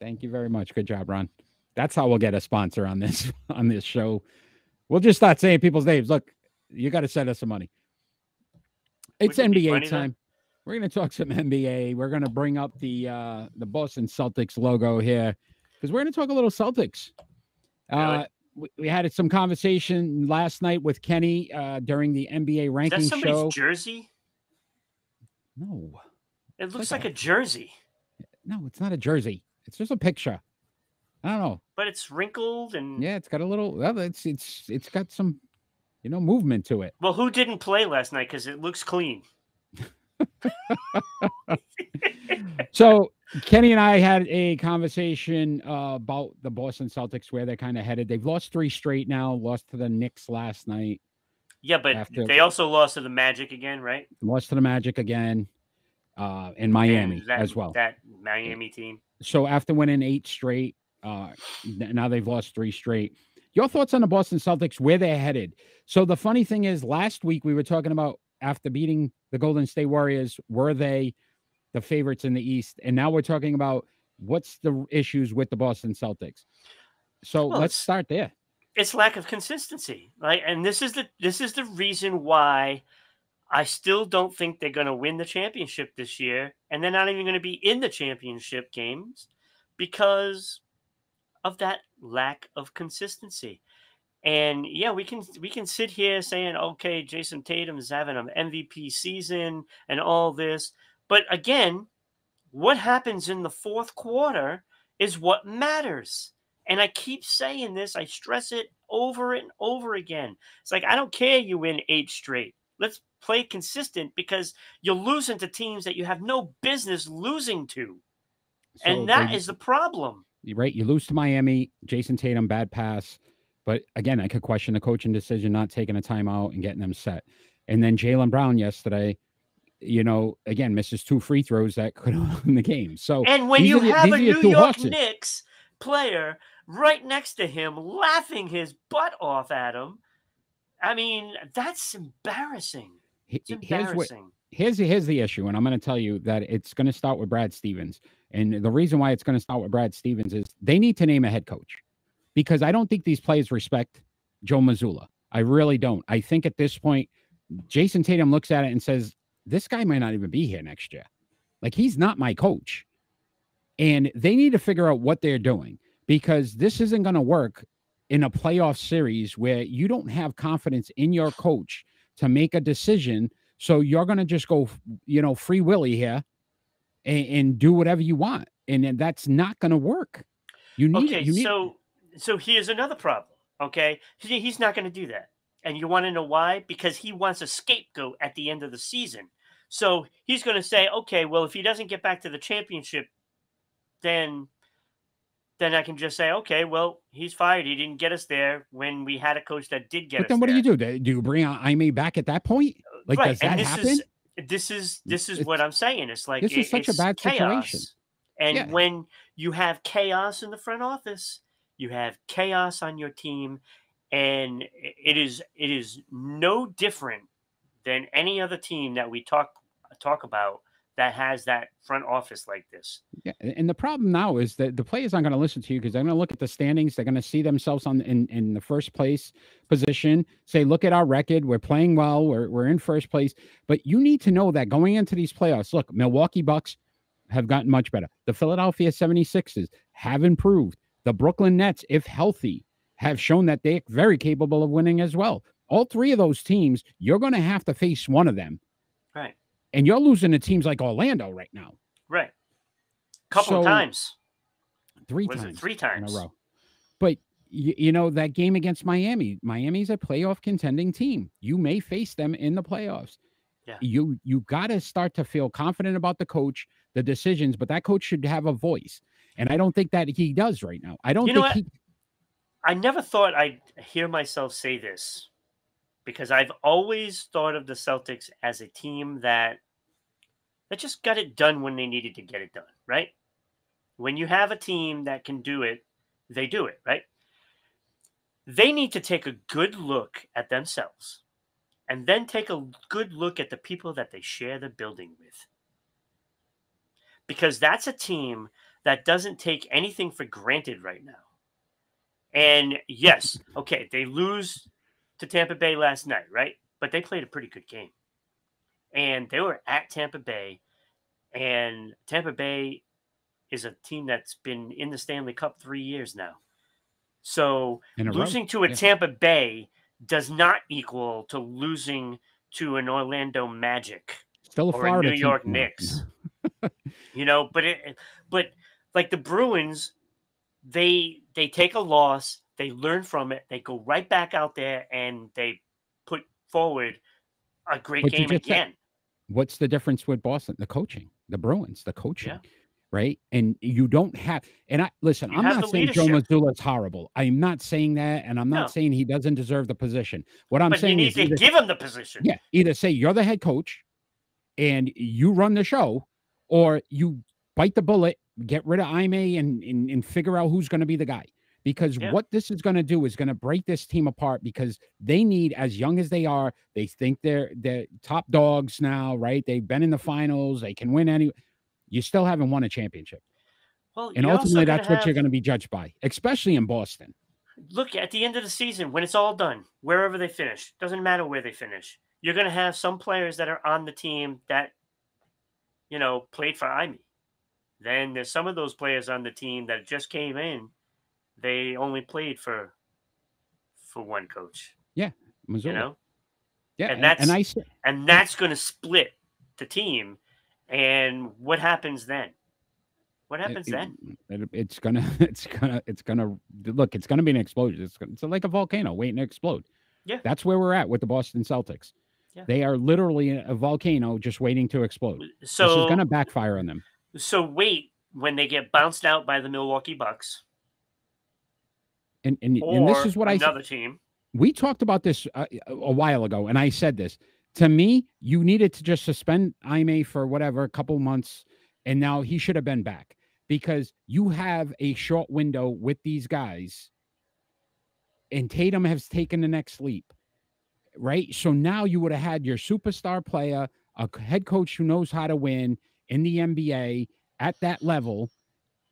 Thank you very much. Good job, Ron. That's how we'll get a sponsor on this on this show. We'll just start saying people's names. Look, you got to send us some money. It's Wouldn't NBA funny, though? time. We're going to talk some NBA. We're going to bring up the uh the Boston Celtics logo here because we're going to talk a little Celtics. Uh, we, we had some conversation last night with Kenny uh, during the NBA ranking Is that somebody's show. jersey? No, It looks like like a jersey, no, it's not a jersey. It's just a picture. I don't know. but it's wrinkled and. Yeah, it's got a little. Well, it's it's it's got some, you know, movement to it. Well, who didn't play last night? Because it looks clean. So Kenny and I had a conversation uh, about the Boston Celtics, where they're kind of headed. They've lost three straight now. Lost to the Knicks last night. Yeah, but After- they also lost to the Magic again, right? Lost to the Magic again, uh, in Miami that, as well. That Miami team. so after winning eight straight, uh, now they've lost three straight. Your thoughts on the Boston Celtics, where they're headed? So the funny thing is, last week we were talking about after beating the Golden State Warriors, were they the favorites in the East? And now we're talking about what's the issues with the Boston Celtics. So Well, let's start there. it's lack of consistency. right? and this is the this is the reason why I still don't think they're going to win the championship this year, and they're not even going to be in the championship games because of that lack of consistency. And yeah, we can we can sit here saying, okay, Jayson Tatum is having an MVP season and all this, but again, what happens in the fourth quarter is what matters. And I keep saying this, I stress it over and over again. It's like, I don't care you win eight straight. Let's play consistent because you're losing to teams that you have no business losing to. So and that they- is the problem. right. You lose to Miami, Jayson Tatum, bad pass. But again, I could question the coaching decision not taking a timeout and getting them set. And then Jaylen Brown yesterday, you know, again misses two free throws that could win the game. So And when you the- have a New York horses. Knicks player right next to him laughing his butt off at him, I mean, that's embarrassing. It's here's what embarrassing. here's here's the issue, and I'm going to tell you that it's going to start with Brad Stevens. And the reason why it's going to start with Brad Stevens is they need to name a head coach because I don't think these players respect Joe Mazzulla. I really don't. I think at this point, Jayson Tatum looks at it and says, "This guy might not even be here next year. Like he's not my coach." And they need to figure out what they're doing because this isn't going to work in a playoff series where you don't have confidence in your coach to make a decision. So you're going to just go, you know, free willy here and, and do whatever you want. And then that's not going to work. You need, Okay, you need, so so here's another problem. Okay, He- he's not going to do that, and you want to know why? Because he wants a scapegoat at the end of the season. So he's going to say, okay, well, if he doesn't get back to the championship, then then I can just say, okay, well, he's fired. He didn't get us there when we had a coach that did get us. But us then what there. do you do? Do you bring Ime back at that point? Uh, like, right. does and that this happen? is this is this is It's- what I'm saying. It's like this is it- such a bad situation. chaos. And Yeah. when you have chaos in the front office, you have chaos on your team, and it is it is no different than any other team that we talk talk about that has that front office like this. Yeah, and the problem now is that the players aren't going to listen to you because they're going to look at the standings. They're going to see themselves on in, in the first place position. Say, look at our record. We're playing well. We're we're in first place. But you need to know that going into these playoffs, look, Milwaukee Bucks have gotten much better. The Philadelphia 76ers have improved. The Brooklyn Nets, if healthy, have shown that they're very capable of winning as well. All three of those teams, you're going to have to face one of them. Right. And you're losing to teams like Orlando right now, Right. Couple of So, times. three it times. three in times? a row. But you, you know that game against Miami, Miami's a playoff contending team. You may face them in the playoffs. Yeah. You you got to start to feel confident about the coach, the decisions, but that coach should have a voice. And I don't think that he does right now. I don't You know think what? he I never thought I'd hear myself say this because I've always thought of the Celtics as a team that that just got it done when they needed to get it done, right? When you have a team that can do it, they do it, right? They need to take a good look at themselves and then take a good look at the people that they share the building with. Because that's a team that doesn't take anything for granted right now. And yes, okay, they lose to Tampa Bay last night, right? But they played a pretty good game. And they were at Tampa Bay, and Tampa Bay is a team that's been in the Stanley Cup three years now. So row. losing to a yeah. Tampa Bay does not equal to losing to an Orlando Magic still a or a New. York No, Knicks. you know but it but like the bruins they they take a loss they learn from it they go right back out there and they put forward a great But game said- again What's the difference with Boston? The coaching, the Bruins, the coaching, Yeah. right? And you don't have. And I listen. You I'm not saying Joe leadership. Mazzulla's horrible. I'm not saying that, and I'm not No. saying he doesn't deserve the position. What I'm but you saying need is, to either, give him the position yeah, either say you're the head coach, and you run the show, or you bite the bullet, get rid of Ime, and and, and figure out who's going to be the guy. Because Yeah. what this is going to do is going to break this team apart because they need, as young as they are, they think they're they're top dogs now, right? They've been in the mm-hmm. finals, they can win any. You still haven't won a championship, well and ultimately, that's what you're going to be judged by, especially in Boston. look at the end of the season when it's all done wherever they finish doesn't matter where they finish you're going to have some players that are on the team that you know played for Ime. then there's some of those players on the team that just came in they only played for for one coach Mazzulla. you know yeah, and and, that's- and I and that's going to split the team and what happens then what happens it- then it- it's gonna, it's gonna, it's gonna look. It's gonna be an explosion. It's, gonna- it's like a volcano waiting to explode. Yeah. that's where we're at with the Boston Celtics. Yeah. They are literally a volcano just waiting to explode. so this is gonna backfire on them. so wait when they get bounced out by the Milwaukee Bucks And and, and this is what I said. another team we talked about this uh, a a while ago, and I said this to me. You needed to just suspend Ime for whatever, a couple months, and now he should have been back because you have a short window with these guys, and Tatum has taken the next leap, right? So now you would have had your superstar player, a head coach who knows how to win in the NBA at that level,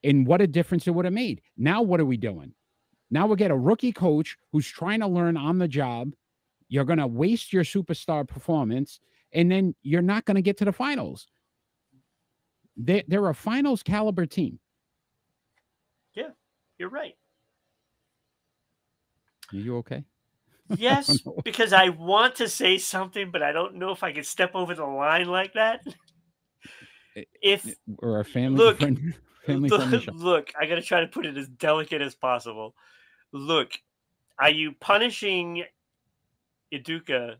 and what a difference it would have made. Now, what are we doing? Now we'll get a rookie coach who's trying to learn on the job. You're going to waste your superstar performance, and then you're not going to get to the finals. They, they're a finals caliber team. Yeah, you're right Are you okay? Yes, know. because I want to say something, but I don't know if I can step over the line like that. If Or a family Look, friend, family look, look, I got to try to put it as delicate as possible. Look, are you punishing Udoka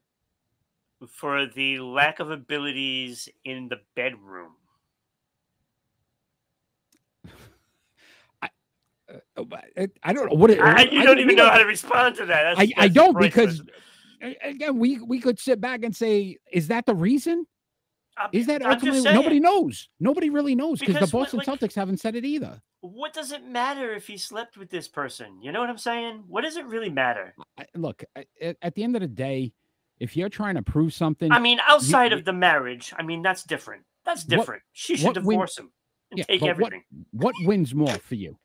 for the lack of abilities in the bedroom. Uh, I don't know what it, I, I you don't even know how to respond to that. That's, I, I don't because again we we could sit back and say is that the reason I'm- is that ultimately nobody knows nobody really knows because the Because what, Boston like- Celtics haven't said it either What does it matter if he slept with this person? You know what I'm saying? What does it really matter? I, look I- at, the end of the day if you're trying to prove something I mean, outside you- of the marriage, I mean that's different. That's What- different. she should what win- divorce him and Yeah, take but what- everything. what wins more for you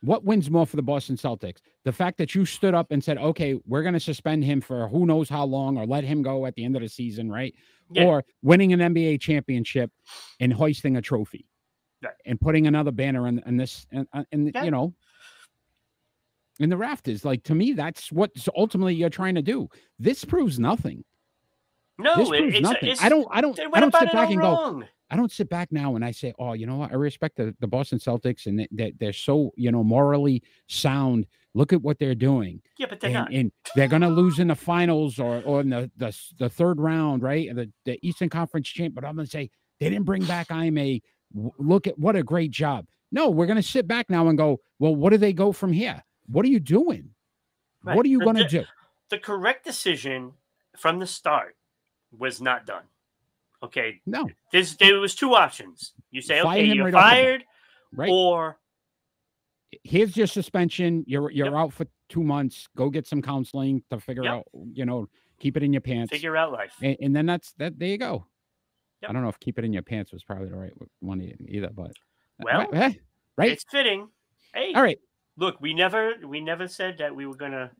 what wins more for the Boston Celtics the fact that you stood up and said okay we're going to suspend him for who knows how long or let him go at the end of the season right Yeah. or winning an NBA championship and hoisting a trophy Right. and putting another banner in, in this and, and uh, Yeah. you know in the rafters like to me that's what ultimately you're trying to do this proves nothing No, this proves it's, nothing it's i don't i don't i don't sit it back and go wrong. I don't sit back now and I say, oh, you know what? I respect the, the Boston Celtics and that they, they're so, you know, morally sound. Look at what they're doing. Yeah, but they're And, not. and they're going to lose in the finals or, or in the, the, the third round, right? The, the Eastern Conference champ. But I'm going to say, they didn't bring back Ime. Look at what a great job. No, we're going to sit back now and go, well, what do they go from here? What are you doing? Right. What are you going to do? the correct decision from the start was not done. Okay, No, This there was two options. You say, Fire okay, you're right off the bat, fired, right? or here's your suspension. You're you're Yep. out for two months. Go get some counseling to figure Yep. out, you know, keep it in your pants. figure out life. and, and then that's that. There you go. Yep. I don't know if keep it in your pants was probably the right one either, but Well, right, eh, right. It's fitting. Hey, All right. look, we never we never said that we were gonna.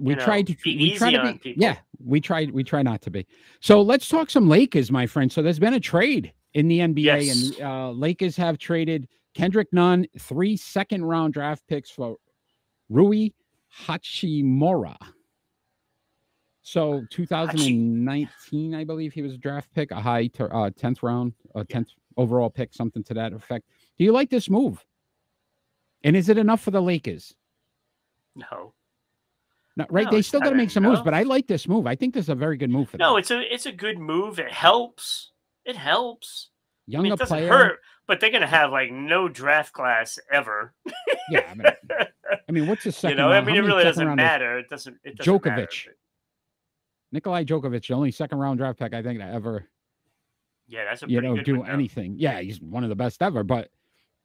We know, tried to be we try to be, people. yeah. We tried we try not to be. So let's talk some Lakers, my friend. So there's been a trade in the NBA, Yes. and uh, Lakers have traded Kendrick Nunn three second round draft picks for Rui Hachimura. So 2019, I believe he was a draft pick, a high ter- uh, 10th round, a 10th overall pick, something to that effect. Do you like this move? And is it enough for the Lakers? No, No, right? No, they still got to make some moves, but I like this move. I think this is a very good move for them. no, it's a it's a good move. It helps. It helps. I Younger mean, it doesn't player. hurt, but they're gonna have like no draft class ever. Yeah, I mean, I mean, what's the second? you know, I mean, How it really doesn't matter. It doesn't. It doesn't matter, Djokovic. but- Nikolai Djokovic, the only second round draft pick I think that ever Yeah, that's a you pretty know good do one, anything. Yeah, he's one of the best ever. But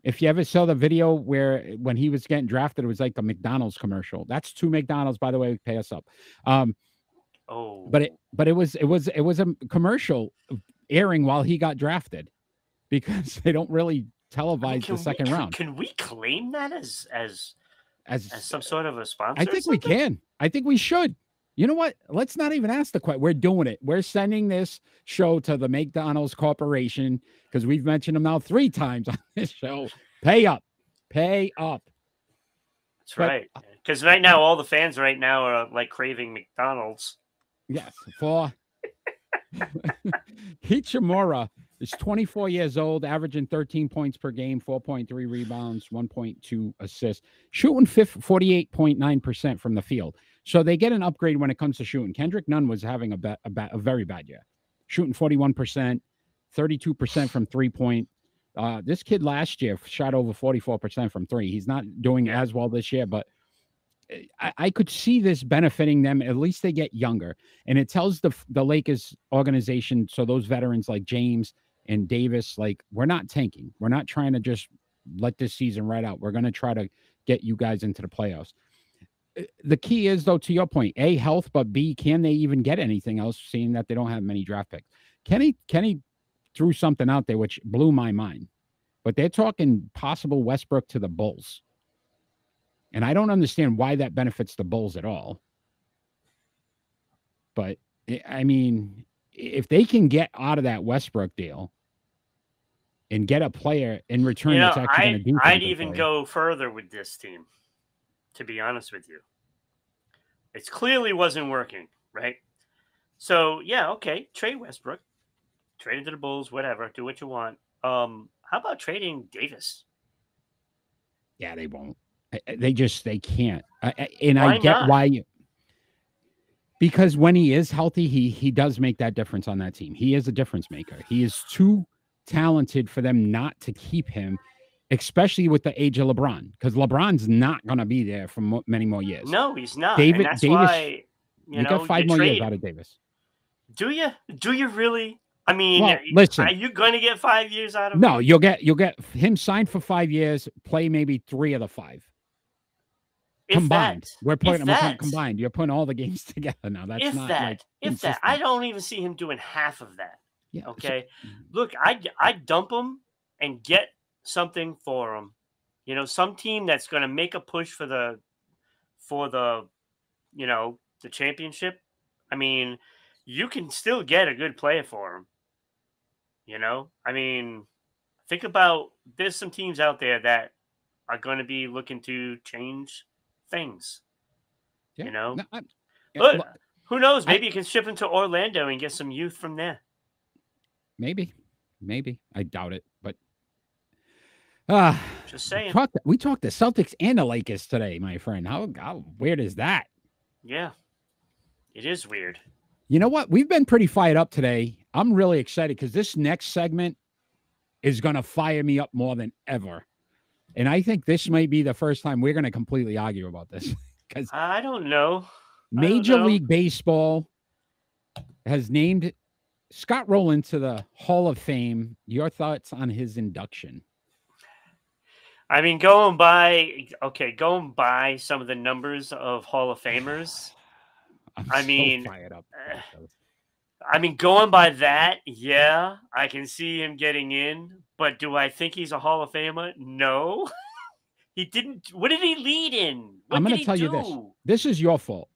if you ever saw the video where when he was getting drafted, it was like a McDonald's commercial. That's two McDonald's, by the way. Pay us up. Um, Oh, but it but it was it was it was a commercial airing while he got drafted because they don't really I mean, televise the we- second can- round Can we claim that as as as as some sort of a sponsor? I think we can. I think we should. You know what? Let's not even ask the question. We're doing it. We're sending this show to the McDonald's Corporation because we've mentioned them now three times on this show. Pay up. Pay up. That's but- right. Because right now, all the fans right now are like craving McDonald's. Yes. For Hachimura is 24 years old, averaging 13 points per game, 4.3 rebounds, 1.2 assists, shooting 48.9% from the field. So they get an upgrade when it comes to shooting. Kendrick Nunn was having a, ba- a, ba- a very bad year, shooting 41%, 32% from three point. Uh, this kid last year shot over 44% from three. He's not doing as well this year, but eh, I, I could see this benefiting them. At least they get younger and it tells the the Lakers organization, so those veterans like James and Davis, like we're not tanking. We're not trying to just let this season right out. We're going to try to get you guys into the playoffs. The key is though, to your point, a health, but b can they even get anything else? Seeing that they don't have many draft picks. Kenny Kenny threw something out there which blew my mind, but they're talking possible Westbrook to the Bulls, and I don't understand why that benefits the Bulls at all. But I- I mean, if they can get out of that Westbrook deal and get a player in return You know, that's actually going I, to do I'd even go further with this team. To be honest with you, it clearly wasn't working, right? So yeah, okay, trade Westbrook, trade him to the Bulls, whatever, do what you want. Um, how about trading Davis? Yeah, they won't. They just they can't. And Why I get not? why you because when he is healthy, he he does make that difference on that team. He is a difference maker. He is too talented for them not to keep him, especially with the age of LeBron, because LeBron's not going to be there for mo- many more years. No, he's not. David- and that's Davis- why you, you, know got five more trade. years out of Davis. Do you? Do you really? I mean, Well, listen. are you going to get five years out of No, him? you'll get you'll get him signed for five years. Play maybe three of the five If combined. that, we're putting them combined. You're putting all the games together now. That's if not that, like if that, I don't even see him doing half of that. Yeah, so- Okay, mm. look, I I dump him and get something for them. You know, some team that's going to make a push for the for the you know the championship. I mean, you can still get a good player for him. You know, I mean, think about there's some teams out there that are going to be looking to change things. Yeah, you know, no, yeah, Look, look, Who knows? I- Maybe you can ship him to Orlando and get some youth from there. maybe, maybe. I doubt it, ah, Just saying. talk, we talked the Celtics and the Lakers today, my friend. How, how weird is that? Yeah, it is weird. You know what? We've been pretty fired up today. I'm really excited because this next segment is going to fire me up more than ever. And I think this might be the first time we're going to completely argue about this because I don't know. I don't Major know. League Baseball has named Scott Rolen to the Hall of Fame. Your thoughts on his induction? I mean, going by okay, going by some of the numbers of Hall of Famers. I'm I so mean, fired up. eh, about those. I mean, going by that, yeah, I can see him getting in. But do I think he's a Hall of Famer? No. he didn't. What did he lead in? What I'm gonna he tell you this. This is your fault.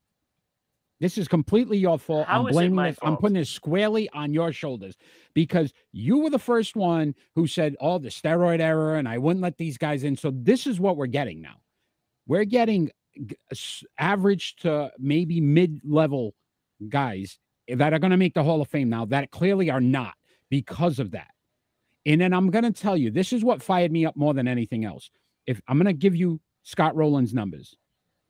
This is completely your fault. How I'm it blaming this. I'm putting this squarely on your shoulders because you were the first one who said, "Oh, the steroid error," and I wouldn't let these guys in. So this is what we're getting now. We're getting average to maybe mid-level guys that are going to make the Hall of Fame now that clearly are not because of that. And then I'm going to tell you, this is what fired me up more than anything else. If I'm going to give you Scott Rolen's numbers,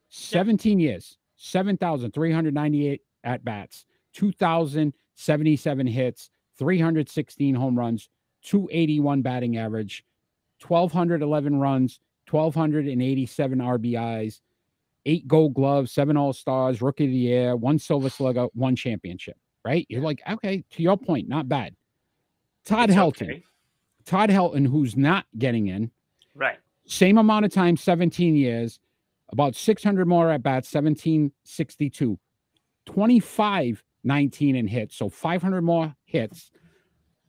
17 years, 7,398 at bats, 2,077 hits, 316 home runs, 281 batting average, 1,211 runs, 1,287 RBIs, eight gold gloves, seven all stars, rookie of the year, one silver slugger, uh, one championship, right? You're like, okay, to your point, not bad. Todd It's Helton, okay. Todd Helton, who's not getting in, Right. same amount of time, 17 years, about 600 more at bats, 1762, 25 19 in hits, so 500 more hits,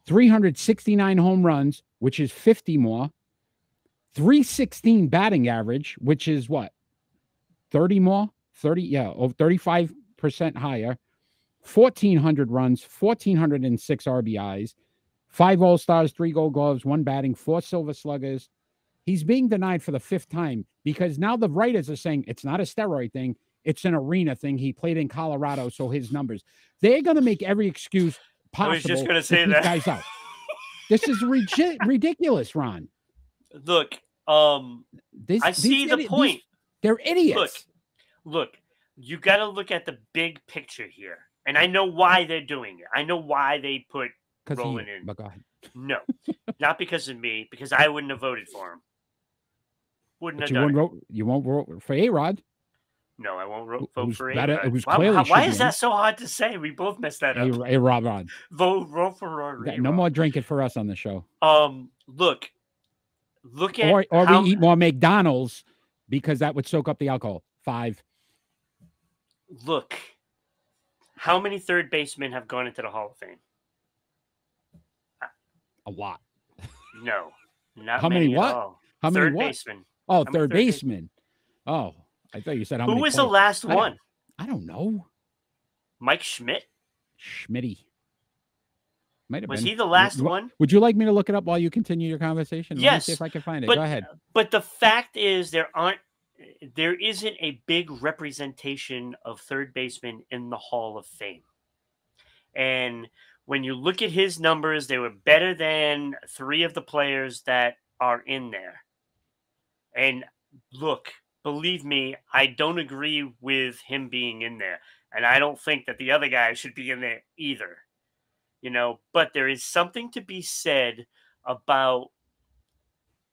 369 home runs, which is 50 more, 316 batting average, which is what? 30 more, 30, yeah, over 35% higher, 1400 runs, 1406 RBIs, five All Stars, three Gold Gloves, one batting, four Silver Sluggers, he's being denied for the fifth time because now the writers are saying it's not a steroid thing, it's an arena thing. He played in Colorado, so his numbers. They're going to make every excuse possible. I was just gonna say keep that. guys out. This is regi- ridiculous, Ron. Look, um, This, I see the idi- these- point. they're idiots. Look, look, you got to look at the big picture here, and I know why they're doing it. I know why they put because Rolen in. But go ahead. no, not because of me, because I wouldn't have voted for him. Wouldn't But have you done won't vote. You won't vote for A Rod. No, I won't vote who's for A-Rod. who's Why, why is that so hard to say? We both messed that up. A, A Rod Rod. Vote, vote for Yeah, No more drinking for us on the show. Um, look, look at Or or how, we eat more McDonald's because that would soak up the alcohol. Five. look. How many third basemen have gone into the Hall of Fame? A lot. No, not How many many, what? At all. How many third what? basemen. Oh, third third base- baseman. Oh, I thought you said how Who was the last I one? I don't know. Mike Schmidt. Schmitty. Might have Was been. he the last w- one? Would you like me to look it up while you continue your conversation? Let me Yes, see if I can find it. but- Go ahead. But the fact is, there aren't. There isn't a big representation of third baseman in the Hall of Fame. And when you look at his numbers, they were better than three of the players that are in there. And look, believe me, I don't agree with him being in there. And I don't think that the other guy should be in there either. You know, but there is something to be said about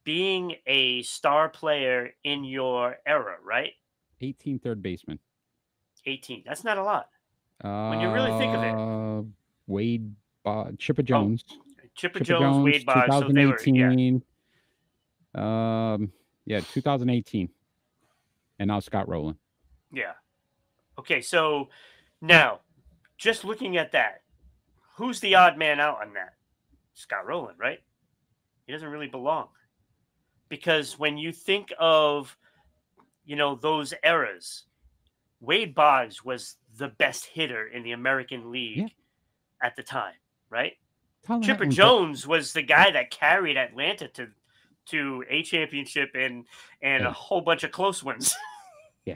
being a star player in your era, right? 18 third baseman. 18. That's not a lot. When you really think of it. Uh, Wade, Bo- Chipper Jones. Chipper, Chipper Jones, Wade Boggs, so they were yeah. 2018. Um, yeah, 2018. And now Scott Rolen. Yeah. Okay, so now just looking at that, who's the odd man out on that? Scott Rolen, right? He doesn't really belong. Because when you think of, you know, those eras, Wade Boggs was the best hitter in the American League Yeah. at the time, right? Chipper Jones was the guy that carried Atlanta to to a championship and and Yeah. a whole bunch of close ones. Yeah.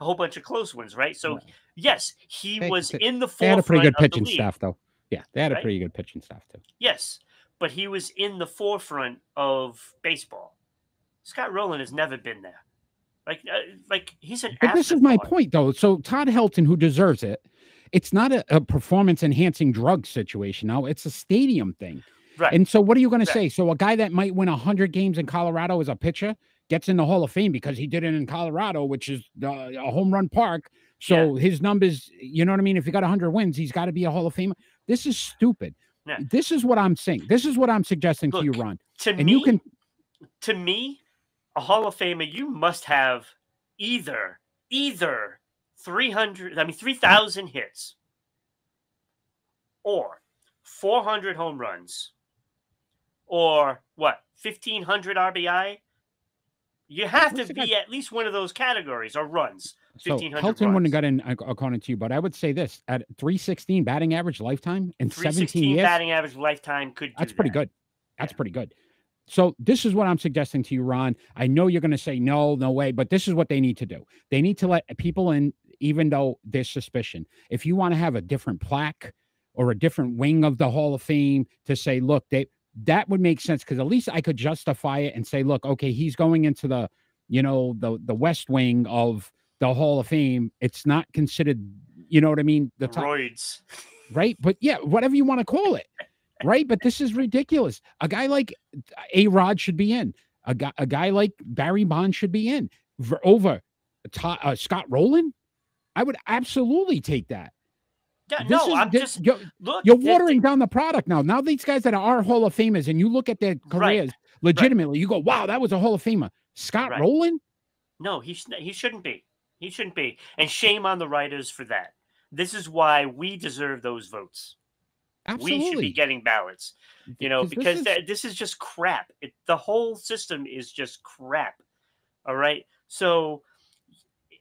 a whole bunch of close ones, right? So Right. yes, he They- was they- in the They had a pretty good pitching staff, though. Yeah, they had a pretty good pitching staff, too. Yes, but he was in the forefront of baseball. Scott Rolen has never been there. Like, uh, like he's an. But this is my point, though. So Todd Helton, who deserves it, it's not a, a performance-enhancing drug situation. Now it's a stadium thing. Right. And so, what are you going to say? So a guy that might win hundred games in Colorado as a pitcher gets in the Hall of Fame because he did it in Colorado, which is uh, a home run park. So his numbers, you know what I mean? If he got hundred wins, he's got to be a Hall of Famer. This is stupid. Yeah. This is what I'm saying. This is what I'm suggesting to you, Ron. to And me, you can to me, a Hall of Famer, you must have either either three hundred, I mean three thousand hits, or four hundred home runs, or what fifteen hundred RBI. You have to the guy- be at least one of those categories or runs. So 1500 Helton wouldn't have got in ac- according to you, but I would say this at 316 batting average lifetime and 17 years. batting average lifetime could do That's pretty that. good. That's Yeah. pretty good. So this is what I'm suggesting to you, Ron. I know you're going to say no, no way, but this is what they need to do. They need to let people in, even though there's suspicion. If you want to have a different plaque or a different wing of the Hall of Fame to say, look, they that would make sense because at least I could justify it and say, look, okay, he's going into the, you know, the the West Wing of the Hall of Fame. It's not considered, you know what I mean, the top Roids. right? But yeah, whatever you want to call it, right? But this is ridiculous. A guy like A Rod should be in. A guy, a guy like Barry Bonds should be in over uh, Scott Rolen. I would absolutely take that. Yeah, This no, is- I'm thi- just you're, look. you're watering down the product now. Now these guys that are Hall of Famers, and you look at their Right, careers legitimately, you go, "Wow, that was a Hall of Famer." Scott Right. Rolen. No, he sh- he shouldn't be. He shouldn't be. And shame on the writers for that. This is why we deserve those votes. Absolutely. We should be getting ballots. You know, 'Cause this because is- th- this is just crap. It, the whole system is just crap. All right. So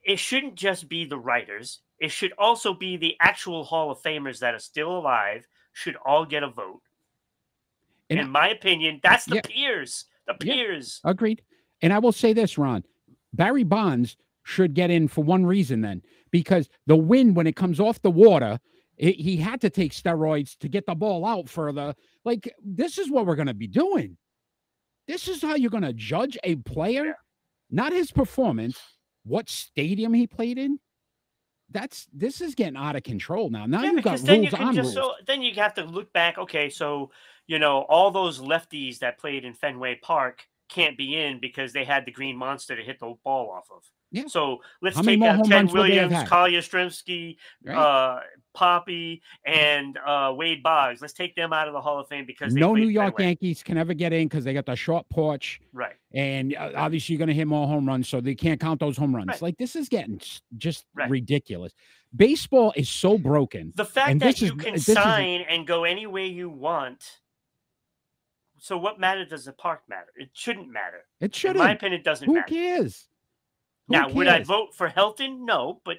it shouldn't just be the writers. It should also be the actual Hall of Famers that are still alive should all get a vote. And In my opinion, that's the Yeah. peers. The Yeah. peers. Agreed. And I will say this, Ron. Barry Bonds should get in for one reason then, because the wind, when it comes off the water, it, he had to take steroids to get the ball out further. Like, this is what we're going to be doing. This is how you're going to judge a player, Yeah. not his performance, what stadium he played in. That's this is getting out of control now. Now Yeah, you've got then you rules can on just rules. so then you have to look back. Okay, so you know all those lefties that played in Fenway Park can't be in because they had the green monster to hit the ball off of. Yeah. So let's How take out Ted runs would they have Williams, had? Carl Yastrzemski, right? uh, Papi, and uh, Wade Boggs. Let's take them out of the Hall of Fame because no New York Yankees can ever get in because they got the short porch. Right. and uh, obviously you're going to hit more home runs, so they can't count those home runs. Right. Like this is getting just Right. ridiculous. Baseball is so broken. The fact And that this you is- can this is- sign and go any way you want. So what matter does the park matter? It shouldn't matter. It shouldn't. my opinion, it doesn't Who matter. cares? Who Now, would I vote for Helton? No, but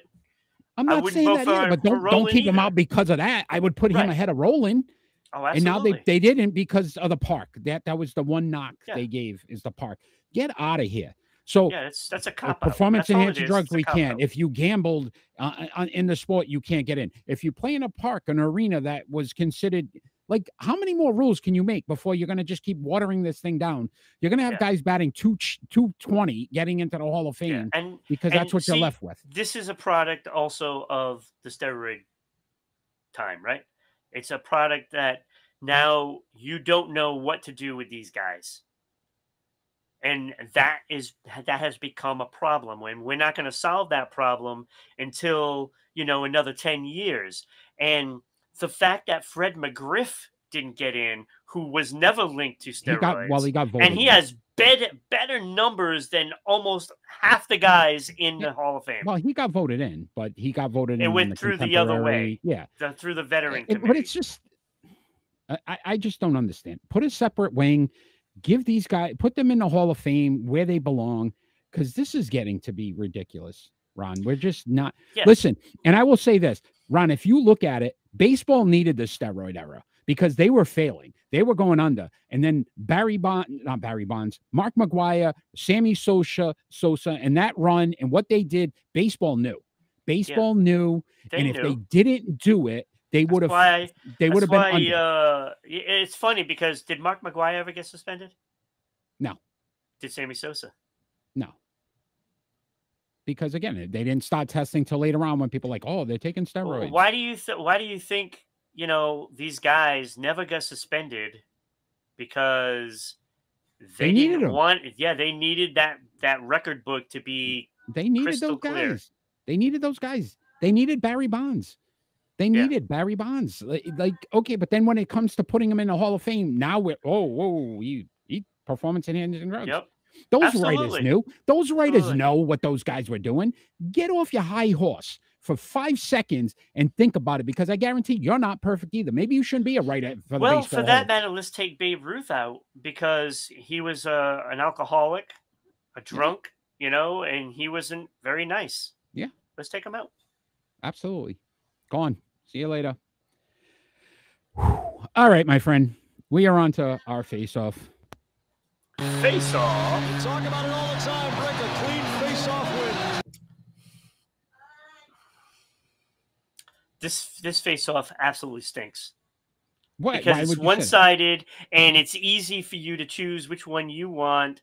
I'm not saying vote that either, but don't don't keep him out because of that. I would put him ahead of Rolen, oh, and now they they didn't because of the park. That that was the one knock Yeah. they gave is the park. Get out of here. So yeah, that's that's a cop performance enhancing drugs we can't if you gambled uh, uh, in the sport you can't get in if you play in a park an arena that was considered Like, how many more rules can you make before you're going to just keep watering this thing down? You're going to have Yeah. guys batting two two twenty getting into the Hall of Fame And because and that's what see, you're left with. this is a product also of the steroid time, right? It's a product that now you don't know what to do with these guys. And that is that has become a problem when we're not going to solve that problem until, you know, another 10 years. And the fact that Fred McGriff didn't get in, who was never linked to He steroids got well, he got voted. and he has better better numbers than almost half the guys in the Hall of Fame well, he got voted in, but he got voted in. on went through the other way. Yeah, the- through the veteran It- committee. but it's just I- I, I just don't understand. Put a separate wing, give these guys put them in the Hall of Fame where they belong, because this is getting to be ridiculous, Ron. We're just not Yeah. listen, and I will say this, Ron, if you look at it, baseball needed the steroid era because they were failing. They were going under. And then Barry Bond, not Barry Bonds, Mark McGwire, Sammy Sosa, Sosa, and that run and what they did, baseball knew. Baseball knew. they and knew. if they didn't do it, they would have they would have been why under. uh, it's funny because did Mark McGwire ever get suspended? No. Did Sammy Sosa? No. Because again, they didn't start testing till later on when people like, oh, they're taking steroids. Why do you th- why do you think you know these guys never got suspended? Because they, They needed them. want yeah they needed that that record book to be They needed those clear. guys. They needed those guys. They needed Barry Bonds. They Yeah. needed Barry Bonds. Like, like, okay, but then when it comes to putting him in the Hall of Fame, now we're oh, whoa, he, he performance enhancing drugs. yep Those writers knew. Those writers Absolutely. know what those guys were doing. Get off your high horse for five seconds and think about it, because I guarantee you're not perfect either. Maybe you shouldn't be a writer for the well for that matter let's take Babe Ruth out because he was uh, an alcoholic, a drunk, you know, and he wasn't very nice. Yeah. let's take him out. Absolutely. Gone. See you later. All right, my friend. We are on to our face off. Face off. We talk about it all the time. Break a clean face-off win. This this face off absolutely stinks. What? because why it's would you say one that? sided and it's easy for you to choose which one you want,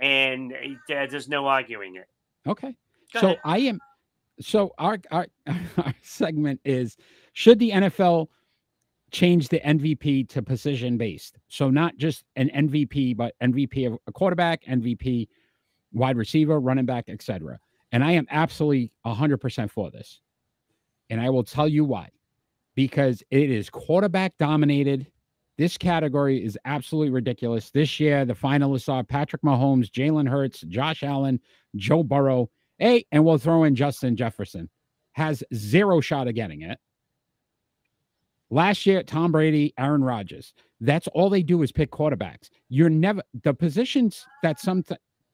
and uh, there's no arguing it. Okay. Go so ahead. I am. So our, our our segment is: Should the NFL change the MVP to position based? So not just an MVP, but MVP of a quarterback, MVP, wide receiver, running back, etc. And I am absolutely hundred percent for this, and I will tell you why. Because it is quarterback dominated. This category is absolutely ridiculous. This year, the finalists are Patrick Mahomes, Jalen Hurts, Josh Allen, Joe Burrow, Hey, and we'll throw in Justin Jefferson. Has zero shot of getting it. Last year, Tom Brady, Aaron Rodgers. That's all they do is pick quarterbacks. You're never the positions that some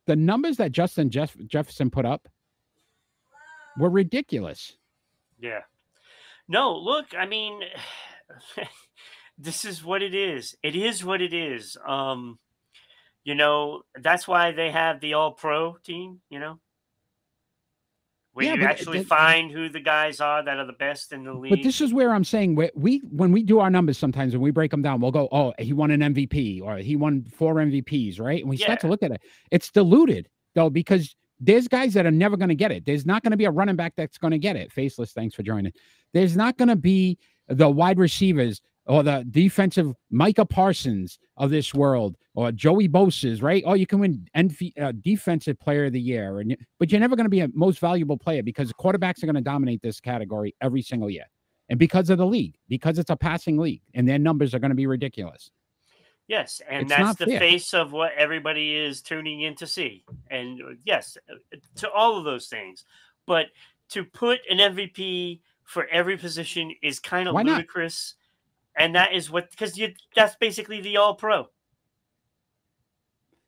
the numbers that Justin Jeff, Jefferson put up were ridiculous. Yeah. No, look, I mean, this is what it is. It is what it is. Um, you know, that's why they have the all pro team, you know, where Yeah, you actually it- find who the guys are that are the best in the league. But this is where I'm saying we, we when we do our numbers sometimes when we break them down, we'll go, oh, he won an MVP or he won four MVPs, right? And we start to look at it. It's diluted though because there's guys that are never going to get it. There's not going to be a running back that's going to get it. Faceless, thanks for joining. There's not going to be the wide receivers or the defensive Micah Parsons of this world or Joey Bosa's, right? Oh, you can win NF, uh, defensive player of the year, and but you're never going to be a most valuable player because quarterbacks are going to dominate this category every single year, and because of the league, because it's a passing league, and their numbers are going to be ridiculous. Yes, and It's that's the fair. face of what everybody is tuning in to see. And uh, yes, uh, to all of those things. But to put an MVP for every position is kind of Why not? And that is what because you that's basically the all pro.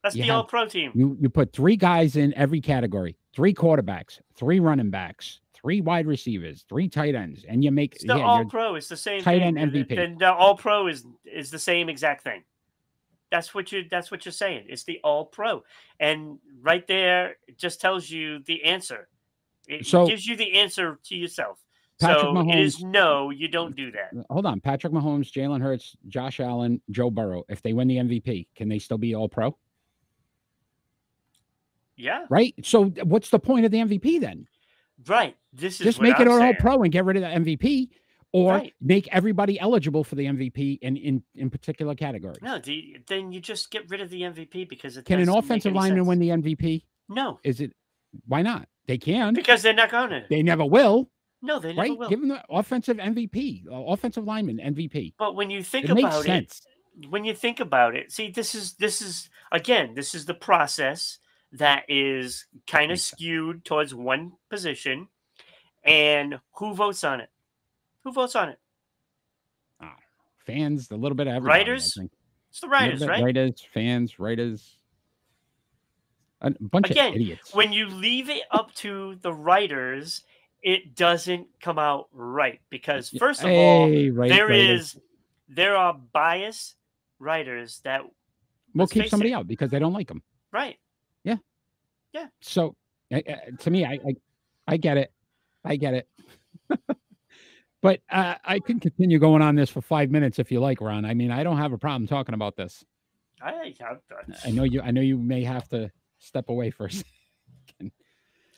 That's You the have- all pro team. You you put three guys in every category, three quarterbacks, three running backs, three wide receivers, three tight ends, and you make It's the yeah, all pro. It's the same tight thing. end MVP. The, the all pro is is the same exact thing. That's what you that's what you're saying. It's the all pro. And right there it just tells you the answer. It So- gives you the answer to yourself. Patrick so Mahomes. it is no, you don't do that. Uh, hold on, Patrick Mahomes, Jalen Hurts, Josh Allen, Joe Burrow. If they win the MVP, can they still be All Pro? Yeah, Right. So what's the point of the MVP then? right. This is Just what make it I'm an All. Pro and get rid of the MVP, or Right. make everybody eligible for the MVP in in in particular categories. No, you- then you just get rid of the MVP because it Can an offensive lineman sense. win the MVP? No, Is it? Why not? They can. because they're not going to. They never will. No, they never Right? will. Give them the offensive MVP, uh, offensive lineman MVP. But when you think It makes about sense. it, when you think about it, see, this is this is again, this is the process that is kind of Makes sense. skewed towards one position, and who votes on it? Who votes on it? Fans, a little bit of everybody. I Writers? think. It's the writers, right? Writers, fans, writers. A bunch Again, of idiots. When you leave it up to the writers, it doesn't come out right because first of all, Hey, right, there writers. is there are biased writers that We'll keep somebody it. out because they don't like them. right. Yeah. Yeah. So uh, uh, to me, I, I I get it, I get it. but uh, I can continue going on this for five minutes if you like, Ron. I mean, I don't have a problem talking about this. I, I, I know you. I know you may have to step away second.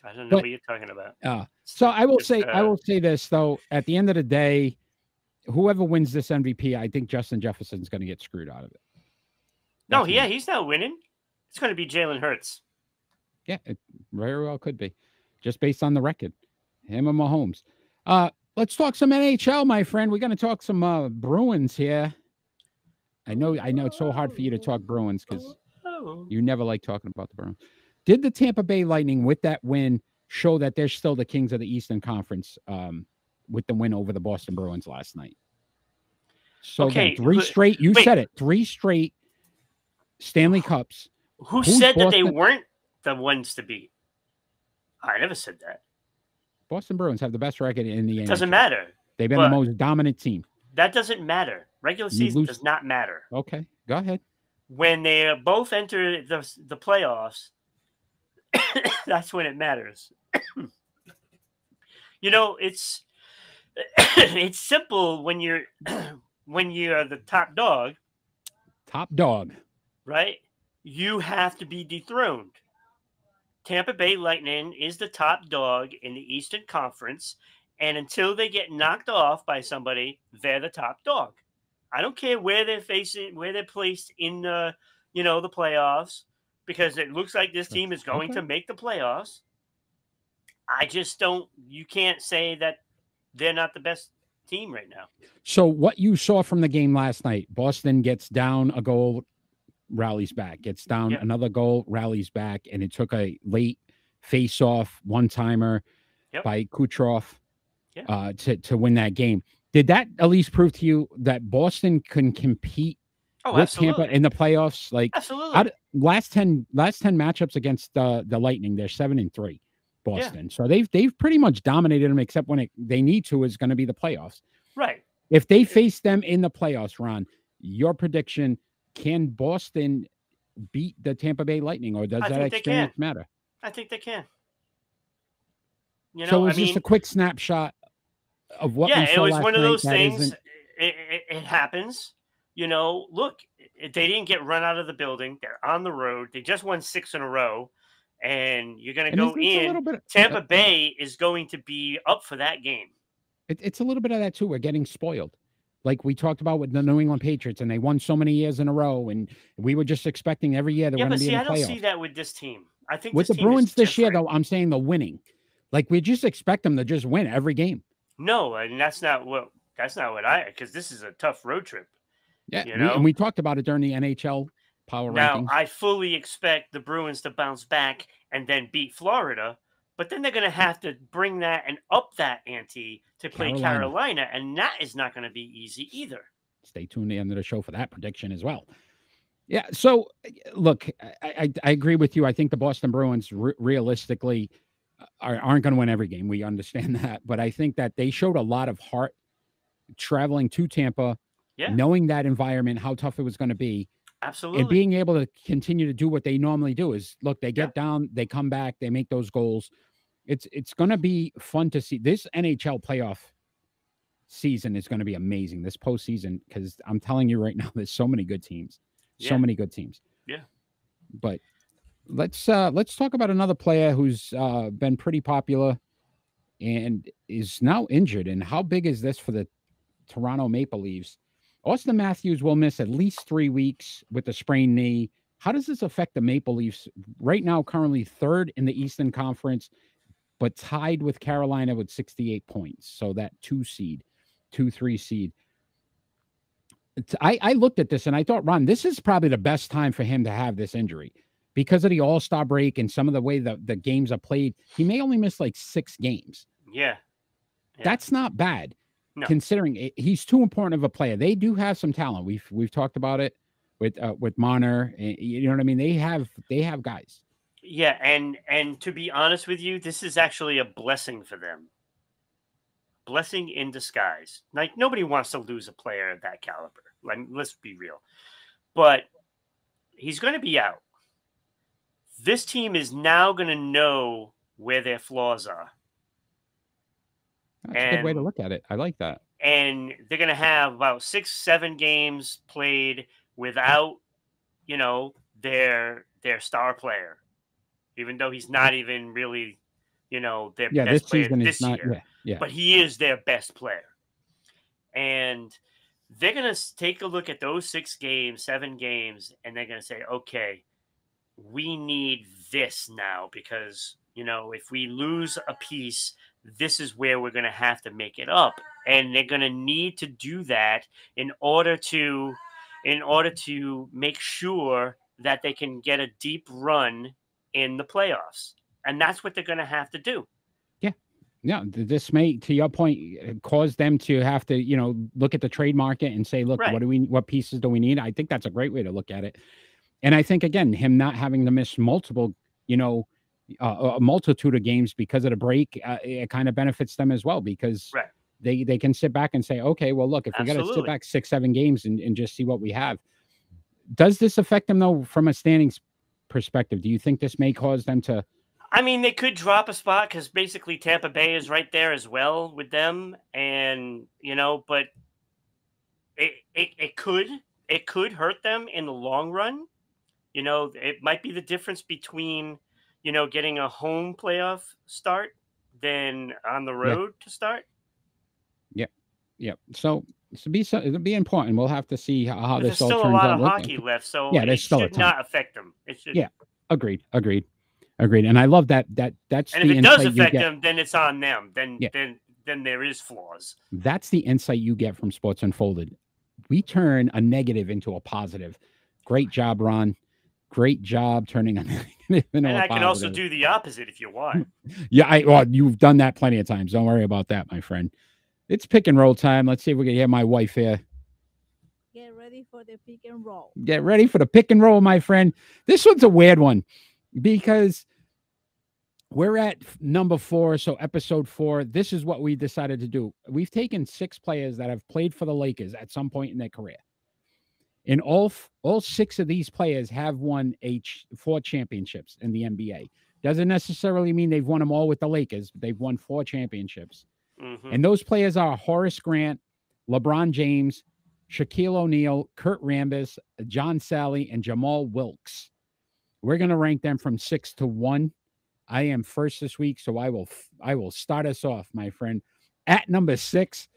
I don't know But- what you're talking about. Uh, so I will Just, say, I uh, will say this though. At the end of the day, whoever wins this MVP, I think Justin Jefferson's going to get screwed out of it. No, That's me. yeah, he's not winning. It's going to be Jalen Hurts. Yeah, it very well could be, just based on the record. Him and Mahomes. Uh, let's talk some NHL, my friend. We're going to talk some uh, Bruins here. I know, I know, it's so hard for you to talk Bruins because Oh, you never like talking about the Bruins. Did the Tampa Bay Lightning, with that win, show that they're still the kings of the Eastern Conference um, with the win over the Boston Bruins last night? So again, three but- straight. You wait. said it. Three straight Stanley Cups. who Who's said that they weren't the ones to beat? I never said that. Boston Bruins have the best record in the It NHL. doesn't matter. They've been the most dominant team. That doesn't matter. Regular season does not matter. Okay, go ahead. When they both enter the the playoffs, that's when it matters. you know, it's it's simple when you're when you're the top dog, Top dog. right? You have to be dethroned. Tampa Bay Lightning is the top dog in the Eastern Conference, and until they get knocked off by somebody, they're the top dog. I don't care where they're facing, where they're placed in the, you know, the playoffs, because it looks like this team is going Okay. to make the playoffs. I just don't. You can't say that they're not the best team right now. So what you saw from the game last night, Boston gets down a goal, rallies back, gets down Yeah. another goal, rallies back, and it took a late face-off one-timer Yep. by Kucherov Yeah. uh, to to win that game. Did that at least prove to you that Boston can compete Oh, with absolutely, Tampa in the playoffs? Like absolutely. last 10 last 10 matchups against uh, the Lightning, they're 7 and 3 Boston. So they've they've pretty much dominated them except when it, they need to is going to be the playoffs. right. If they face them in the playoffs, Ron, your prediction can Boston beat the Tampa Bay Lightning or does I that experience matter? I think they can. You know, so I it's just mean, a quick snapshot of what we yeah, it was one of those things. It, it, it happens. You know, look, eh, they didn't get run out of the building. They're on the road. They just won six in a row, and you're going to go it's- it's a in. bit- Tampa Bay is going to be up for that game. it- it's a little bit of that too. We're getting spoiled. Like we talked about with the New England Patriots, and they won so many years in a row, and we were just expecting every year they're Yeah, going to be see, in I the don't playoffs. see that with this team. I think with the this team is Bruins this year, though, I'm saying the winning. Like we just expect them to just win every game. No, and that's not what that's not what I because this is a tough road trip. Yeah, You we- know? and we talked about it during the NHL power Now, rankings. I fully expect the Bruins to bounce back and then beat Florida, but then they're going to have to bring that and up that ante to play Carolina. Carolina, and that is not going to be easy either. Stay tuned to the end of the show for that prediction as well. Yeah. So, look, I, I, I agree with you. I think the Boston Bruins re- realistically uh, are, aren't going to win every game. We understand that, but I think that they showed a lot of heart traveling to Tampa, Yeah. knowing that environment, how tough it was going to be, Absolutely. and being able to continue to do what they normally do is look, they Yeah. get down, they come back, they make those goals. it's it's going to be fun to see this NHL playoff season is going to be amazing this postseason because I'm telling you right now, there's so many good teams, so many good teams. Yeah. But let's uh let's talk about another player who's uh been pretty popular and is now injured. And how big is this for the Toronto Maple Leafs? Auston Matthews will miss at least three weeks with a sprained knee. How does this affect the Maple Leafs right now, currently third in the Eastern Conference, but tied with Carolina with 68 points? So that two seed, two, three seed. It's- I, I looked at this and I thought, Ron, this is probably the best time for him to have this injury because of the All Star break and some of the way the, the games are played. He may only miss like six games. Yeah. Yeah. That's not bad, No. considering it, he's too important of a player. They do have some talent. We've we've talked about it with uh, with Marner. eh, You know what I mean? They have they have guys. Yeah, and and to be honest with you, this is actually a blessing for them. Blessing in disguise. Like nobody wants to lose a player of that caliber. Like let's be real. But he's going to be out. This team is now going to know where their flaws are. That's a good way to look at it. I like that. and they're going to have about six seven games played without you know their their star player even though he's not even really you know their Yeah, best this player this is not. year Yeah, yeah. but he is their best player and they're going to take a look at those six games seven games and they're going to say okay we need this now because you know if we lose a piece this is where we're going to have to make it up and they're going to need to do that in order to in order to make sure that they can get a deep run in the playoffs and that's what they're going to have to do Yeah, yeah this may, to your point, uh, cause them to have to, you know, look at the trade market and say, look, Right. what do we, what pieces do we need? I think that's a great way to look at it. And I think again, him not having to miss multiple, you know, uh, a multitude of games because of the break, uh, it kind of benefits them as well because Right. they they can sit back and say, okay, well, look, if we got to sit back six, seven games and, and just see what we have. Does this affect them though, from a standings perspective? Do you think this may cause them to? I mean, they could drop a spot because basically Tampa Bay is right there as well with them, and you know, but it, it it could it could hurt them in the long run. You know, it might be the difference between you know getting a home playoff start than on the road to start. Yep. Yeah. So, so be so it'll be important. We'll have to see how, how there's this all still a turns lot out. of hockey left, so Yeah, it there's still a should ton. not affect them. It should. Yeah. Agreed. Agreed. Agreed. And I love that. That that's And if it does affect them, then it's on them. Then Yeah. then then there is flaws. That's the insight you get from Sports Unfolded. We turn a negative into a positive. Great job, Ron. Great job turning a negative into And a I can also do the opposite if you want. Yeah, I well, you've done that plenty of times. Don't worry about that, my friend. It's pick and roll time. Let's see if we can hear my wife here. Get ready for the pick and roll. Get ready for the pick and roll, my friend. This one's a weird one because we're at number four. So, episode four, this is what we decided to do. We've taken six players that have played for the Lakers at some point in their career. And all, all six of these players have won a ch- four championships in the NBA. Doesn't necessarily mean they've won them all with the Lakers, but they've won four championships. Mhm. And those players are Horace Grant, LeBron James, Shaquille O'Neal, Kurt Rambis, John Salley, and Jamal Wilkes. We're going to rank them from six to one. I am first this week, so I will I will start us off, my friend. At number six,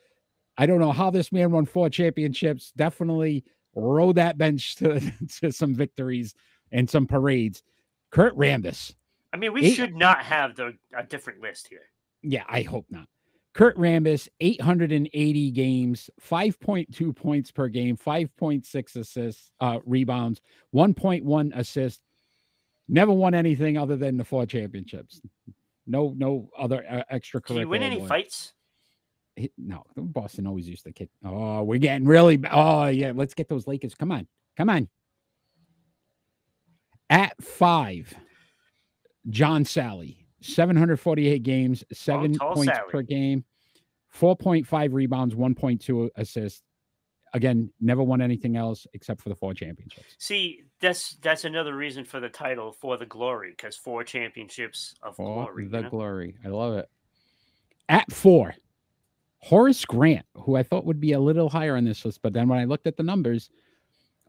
I don't know how this man won four championships. Definitely rode that bench to, to some victories and some parades. Kurt Rambis. I mean, we Eight- should not have the a different list here. Yeah, I hope not. Kurt Rambis, 880 games, 5.2 points per game, 5.6 assists, uh, rebounds, 1.1 assist. Never won anything other than the four championships. No, no other uh, extracurricular. Can you win any award. fights? He- No, Boston always used to kick. Oh, we're getting really. Oh, yeah. Let's get those Lakers. Come on. Come on. At five, John Salley, 748 games, seven points Salley. per game, 4.5 rebounds, 1.2 assists. again, never won anything else except for the four championships. See, that's that's another reason for the title for the glory, because four championships of For glory. the you know? glory. I love it. At four, Horace Grant, who I thought would be a little higher on this list, but then when I looked at the numbers,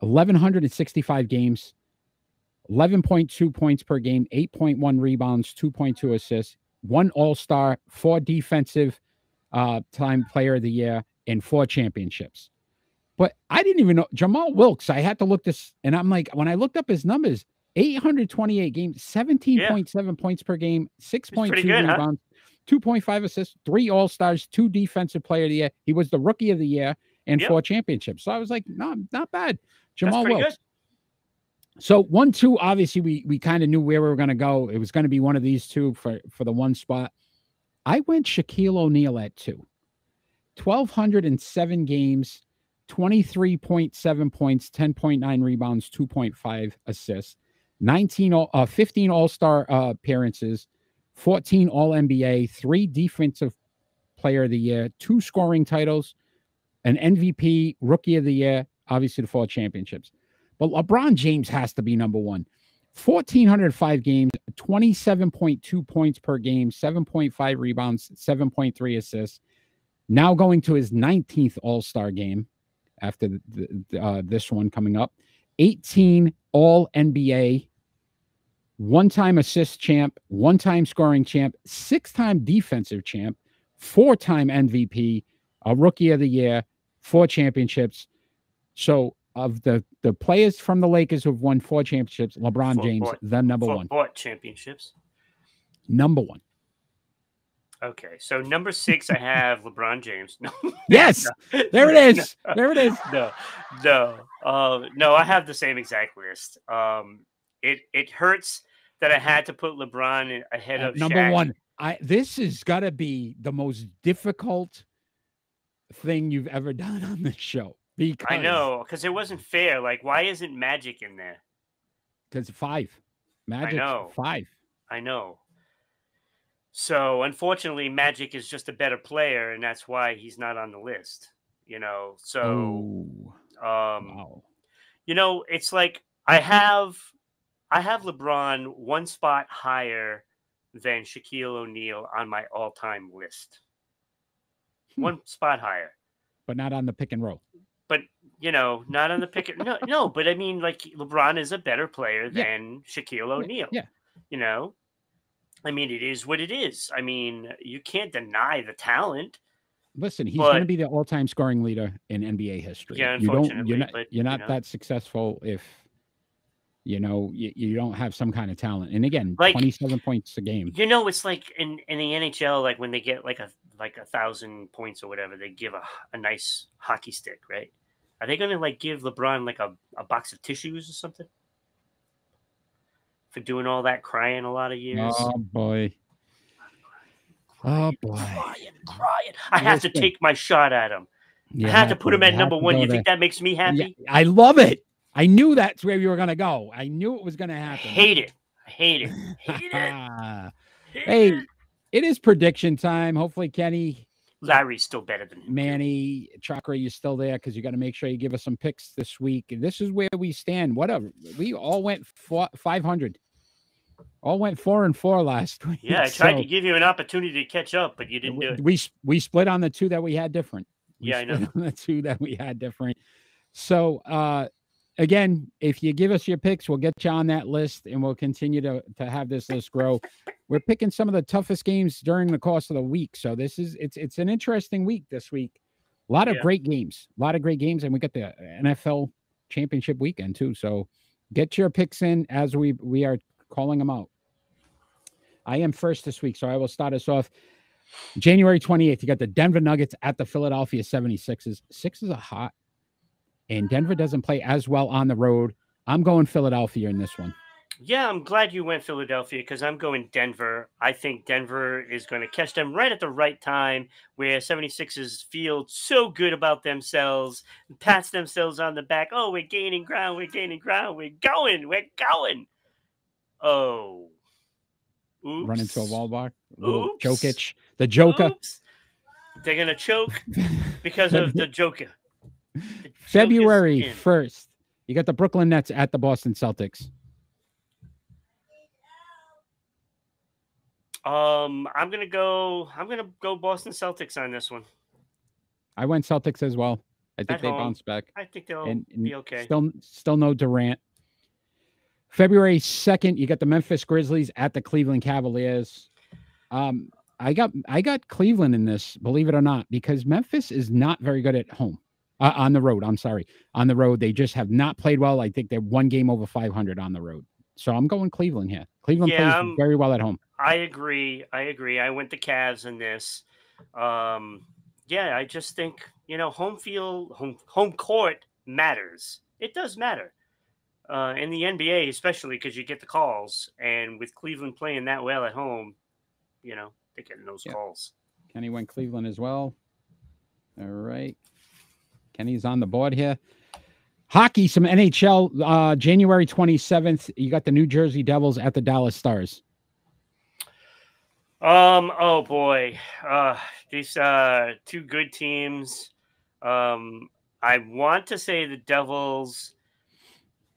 1,165 games, 11.2 points per game, 8.1 rebounds, 2.2 assists, one All Star, four defensive uh, time player of the year, and four championships. But I didn't even know Jamal Wilkes. I had to look this, and I'm like, when I looked up his numbers, 828 games, 17.7 points per game, 6.2 rebounds. huh? Rebounds, 2.5 assists, three All Stars, two Defensive Player of the Year. He was the Rookie of the Year and Yep. four championships. So I was like, no, not bad. Jamal Wilkes. good. So one, two, obviously we we kind of knew where we were going to go. It was going to be one of these two for for the one spot. I went Shaquille O'Neal at two. 1,207 games, 23.7 points, 10.9 rebounds, 2.5 assists, 19, all- uh, 15 All Star uh, appearances, 14 All NBA, three Defensive Player of the Year, two scoring titles, an MVP, Rookie of the Year, obviously the four championships. But LeBron James has to be number one. 1,405 games, 27.2 points per game, 7.5 rebounds, 7.3 assists. Now going to his 19th All Star game after the, the, uh, this one coming up. 18 All NBA, one time assist champ, one time scoring champ, six time defensive champ, four time MVP, a rookie of the year, four championships. So, of the the players from the Lakers who've won four championships, LeBron Four- James, four- the number Four- one, four championships. number one. Okay, so number six, I have LeBron James. No, Yes, there it is. There it is. no, no, uh, no. I have the same exact list. Um, it it hurts that I had to put LeBron ahead At of number Shaq. one. I this has got to be the most difficult thing you've ever done on this show. Because I know because it wasn't fair. Like, why isn't Magic in there? because five, Magic know. five. I know. So unfortunately, Magic is just a better player, and that's why he's not on the list. You know, so Oh, um, wow. you know, it's like I have I have LeBron one spot higher than Shaquille O'Neal on my all-time list. Hmm. One spot higher. But not on the pick and roll. But you know, not on the pick. no, no, but I mean, like LeBron is a better player Yeah. than Shaquille O'Neal. yeah. You know, I mean, it is what it is. I mean, you can't deny the talent. Listen, he's going to be the all-time scoring leader in NBA history. Yeah, you don't. You're not. but, you're you not know. that successful if you know you, you don't have some kind of talent. And again, Like- 27 points a game. You know, it's like in, in the NHL, like when they get like a like a thousand points or whatever, they give a, a nice hockey stick, right? Are they gonna like give LeBron like a, a box of tissues or something? For doing all that crying a lot of years. Oh boy. Oh boy. Crying, crying. I have to take my shot at him. You I had to put him at number one. You think that makes me Yeah, happy? I love it. I knew that's where you were gonna go. I knew it was gonna I happen. hate it. I hate it. Hate it. hey, it. it is prediction time. Hopefully, Kenny, Larry's still better than him. Manny, Chakra, you're still there because you got to make sure you give us some picks this week. This is where we stand. Whatever. We all went four, 500. All went four and four last week. Yeah, I tried so to give you an opportunity to catch up, but you didn't do we, it. we we split on the two that we had different. We Yeah, I know. the two that we had different. So uh again, if you give us your picks, we'll get you on that list and we'll continue to to have this list grow. We're picking some of the toughest games during the course of the week. So this is it's it's an interesting week this week. A lot of Yeah. great games. A lot of great games and we got the NFL championship weekend too. So get your picks in as we we are calling them out. I am first this week, so I will start us off. January 28th, you got the Denver Nuggets at the Philadelphia 76ers. Sixers are hot, and Denver doesn't play as well on the road. I'm going Philadelphia in this one. Yeah, I'm glad you went Philadelphia because I'm going Denver. I think Denver is going to catch them right at the right time where 76ers feel so good about themselves, pats themselves on the back. Oh, we're gaining ground. We're gaining ground. We're going. We're going. Oh. Oops. Run into a wall bar. Oops. Jokic, the Joker. Oops. They're going to choke because of the Joker. February 1st, you got the Brooklyn Nets at the Boston Celtics. Um, I'm gonna go. I'm gonna go Boston Celtics on this one. I went Celtics as well. I think At they home. bounce back. I think they'll and, and be okay. Still, still no Durant. February second, you got the Memphis Grizzlies at the Cleveland Cavaliers. Um, I got I got Cleveland in this, believe it or not, because Memphis is not very good at home. Uh, on the road, I'm sorry, on the road they just have not played well. I think they're one game over 500 on the road, so I'm going Cleveland here. Cleveland Yeah, plays I'm- very well at home. I agree. I agree. I went the Cavs in this. Um, yeah, I just think you know home field, home home court matters. It does matter uh, in the NBA, especially because you get the calls, and with Cleveland playing that well at home, you know they're getting those Yeah. calls. Kenny went Cleveland as well. All right. Kenny's on the board here. Hockey, some NHL, uh, January 27th. You got the New Jersey Devils at the Dallas Stars. Um. Oh boy. Uh, these uh two good teams. Um, I want to say the Devils,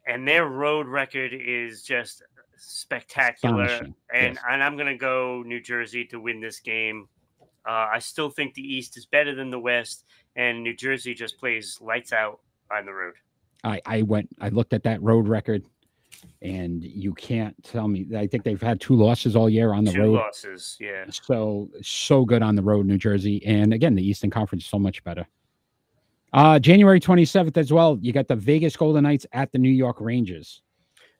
and their road record is just spectacular. Astonishing, And yes. and I'm gonna go New Jersey to win this game. Uh, I still think the East is better than the West, and New Jersey just plays lights out on the road. I, I went, I looked at that road record, and you can't tell me. I think they've had two losses all year on the Two road. losses. Yeah. So, so good on the road, New Jersey. And again, the Eastern Conference is so much better. Uh, January 27th as well. You got the Vegas Golden Knights at the New York Rangers.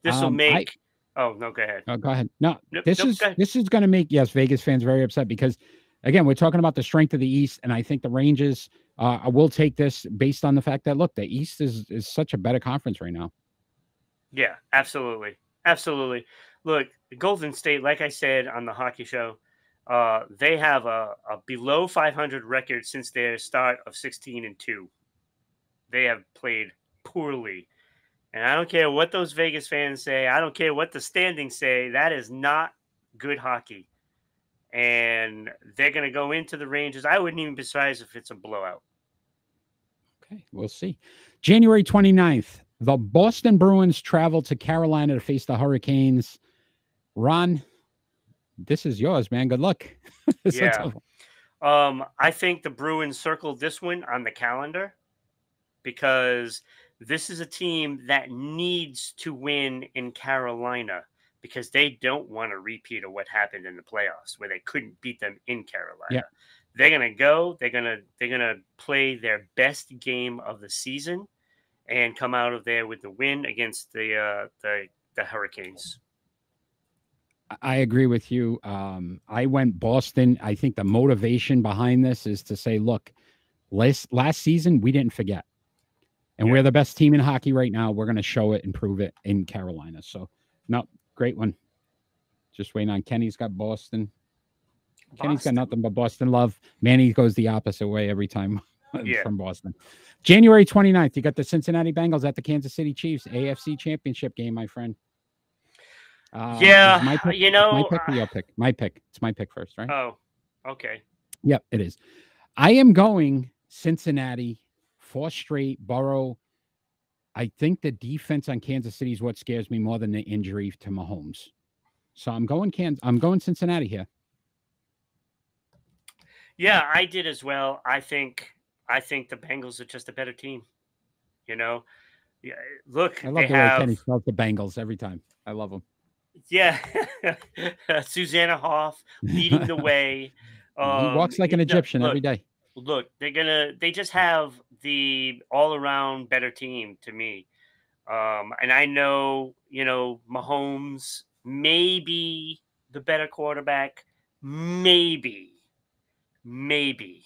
This will Um, I- make. oh no, go ahead. Oh, go ahead. No, Nope, this nope, is this is going to make yes Vegas fans very upset because again we're talking about the strength of the East, and I think the Rangers uh, I will take this based on the fact that look the East is is such a better conference right now. Yeah, absolutely. Absolutely. Look, Golden State, like I said on the hockey show, uh, they have a, a below 500 record since their start of 16 and 2. They have played poorly. And I don't care what those Vegas fans say. I don't care what the standings say. That is not good hockey. And they're going to go into the Rangers. I wouldn't even be surprised if it's a blowout. Okay, we'll see. January 29th, the Boston Bruins travel to Carolina to face the Hurricanes. Ron, this is yours, man. Good luck. Yeah. Um, I think the Bruins circled this one on the calendar because this is a team that needs to win in Carolina because they don't want a repeat of what happened in the playoffs where they couldn't beat them in Carolina. They're gonna go, they're gonna they're gonna play their best game of the season and come out of there with the win against the uh the the Hurricanes. I agree with you. Um, I went Boston. I think the motivation behind this is to say, look, last last season we didn't forget, and Yeah. we're the best team in hockey right now. We're going to show it and prove it in Carolina. So, no, great one. Just waiting on Kenny's got Boston. Kenny's got nothing but Boston love. Manny goes the opposite way every time Yeah. from Boston. January 29th, you got the Cincinnati Bengals at the Kansas City Chiefs AFC Championship game, my friend. Uh, Yeah, my pick- you know, my pick or uh, your pick? My pick. It's my pick first, right? Oh, okay. Yep, it is. I am going Cincinnati, four straight, Burrow. I think the defense on Kansas City is what scares me more than the injury to Mahomes. So I'm going Kansas. I'm going Cincinnati here. Yeah, I did as well. I think I think the Bengals are just a better team. You know, yeah. Look, I love the way have Kenny spells the Bengals every time. I love them. yeah, Susanna Hoff leading the way. he walks Um, like an Egyptian look, every day. look, they're gonna they just have the all around better team to me. Um, and I know, you know, Mahomes may be the better quarterback, maybe, maybe.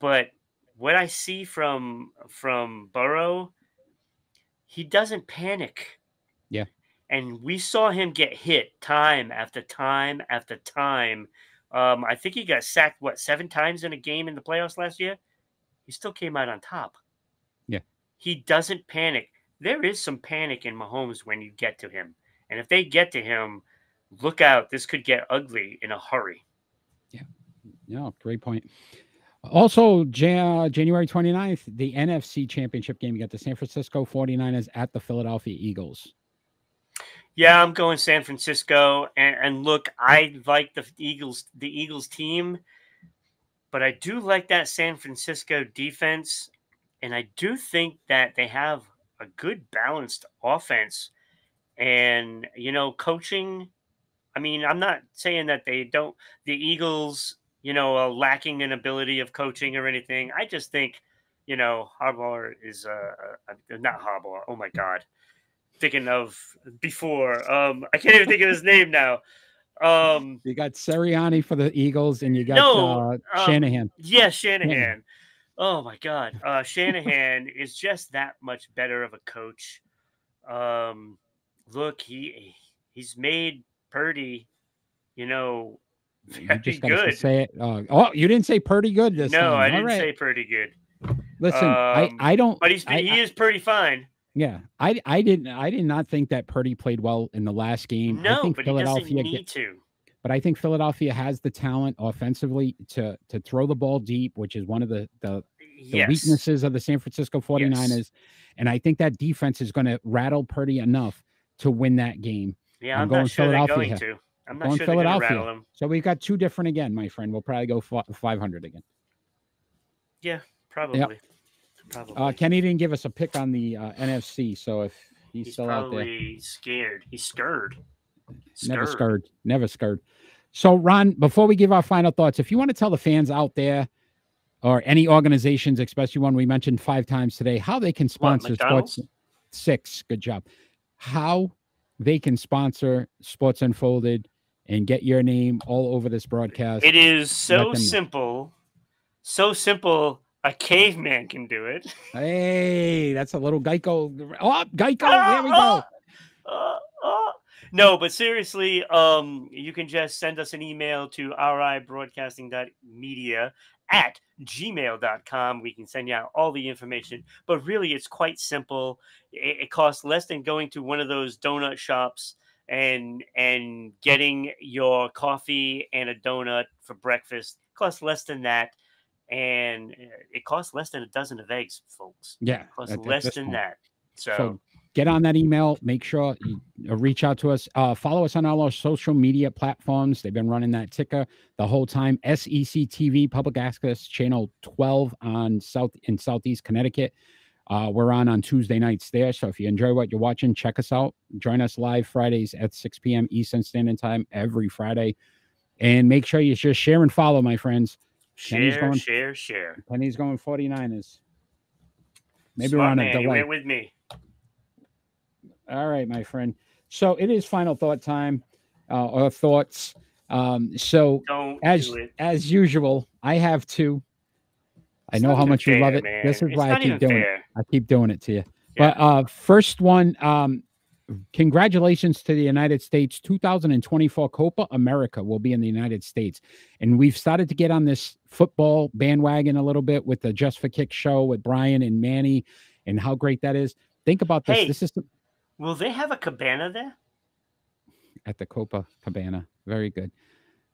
But what I see from from Burrow, he doesn't panic. Yeah. And we saw him get hit time after time after time. Um, I think he got sacked what seven times in a game in the playoffs last year. He still came out on top. Yeah. He doesn't panic. There is some panic in Mahomes when you get to him. And if they get to him, look out. This could get ugly in a hurry. Yeah, great point. Also, Ja- January 29th, the NFC Championship game. You got the San Francisco 49ers at the Philadelphia Eagles. Yeah, I'm going San Francisco. And, and look, I like the Eagles, the Eagles team, but I do like that San Francisco defense, and I do think that they have a good balanced offense. And you know, coaching. I mean, I'm not saying that they don't. The Eagles, you know, are lacking in ability of coaching or anything. I just think, you know, Harbaugh is uh, uh not Harbaugh. Oh my God, thinking of before. Um, I can't even think of his name now. Um, You got Sirianni for the Eagles, and you got No, uh, um, Shanahan. yeah, Shanahan. Oh my God, uh, Shanahan is just that much better of a coach. Um, look, he he's made Purdy, you know, You just got to say it. Uh, oh, you didn't say pretty good this time. No, I didn't right. say pretty good, Listen, I, um, I don't. but he's I- he I- is pretty fine. yeah, I I didn't I did not think that Purdy played well in the last game. I No, think but he doesn't Philadelphia need get- to. but I think Philadelphia has the talent offensively to to throw the ball deep, which is one of the the, the Yes, weaknesses of the San Francisco 49ers. And I think that defense is going to rattle Purdy enough to win that game. yeah, I'm I'm, going not sure they're Philadelphia. going to. I'm not Going sure they're going to Philadelphia. So we've got two different again, my friend. We'll probably go 500 again. Yeah, probably, probably. Uh, Kenny didn't give us a pick on the uh, NFC, so if he's, he's still out there, scared. He's scared. never scared, never scared. So, Ron, before we give our final thoughts, if you want to tell the fans out there or any organizations, especially one we mentioned five times today, how they can sponsor McDonald's? sports six, good job, how they can sponsor Sports Unfolded and get your name all over this broadcast. It is so simple, so simple. A caveman can do it. Hey, that's a little Geico. Oh, Geico. There we go. Uh, uh. No, but seriously, um, you can just send us an email to ribroadcasting.media at gmail.com. We can send you out all the information, but really it's quite simple. It, it costs less than going to one of those donut shops and and getting your coffee and a donut for breakfast. costs less than that. And uh, it costs less than a dozen of eggs, folks. Yeah. It costs at- less than point. that. So, So get on that email. Make sure you reach out to us. Uh, follow us on all our social media platforms. They've been running that ticker the whole time. SEC TV, public access channel 12 on South in Southeast Connecticut. Uh, we're on on Tuesday nights there. So if you enjoy what you're watching, check us out. Join us live Fridays at 6 p.m. Eastern Standard Time every Friday. And make sure you just share and follow, my friends. Share, going- share, share. Penny's going 49ers. Maybe Smart we're on a man, you delay. with me. All right, my friend. So it is final thought time, uh, or thoughts. Um, so Don't as do it. as usual, I have two. I know how much you love it. man. This is It's why I keep doing it. I keep doing it to you. Yeah. But uh, first one, um, congratulations to the United States. 2024 Copa America will be in the United States, and we've started to get on this football bandwagon a little bit with the Just for Kick show with Brian and Manny, and how great that is. Think about this. Hey. This is the, Will they have a cabana there? at the Copa Cabana. Very good.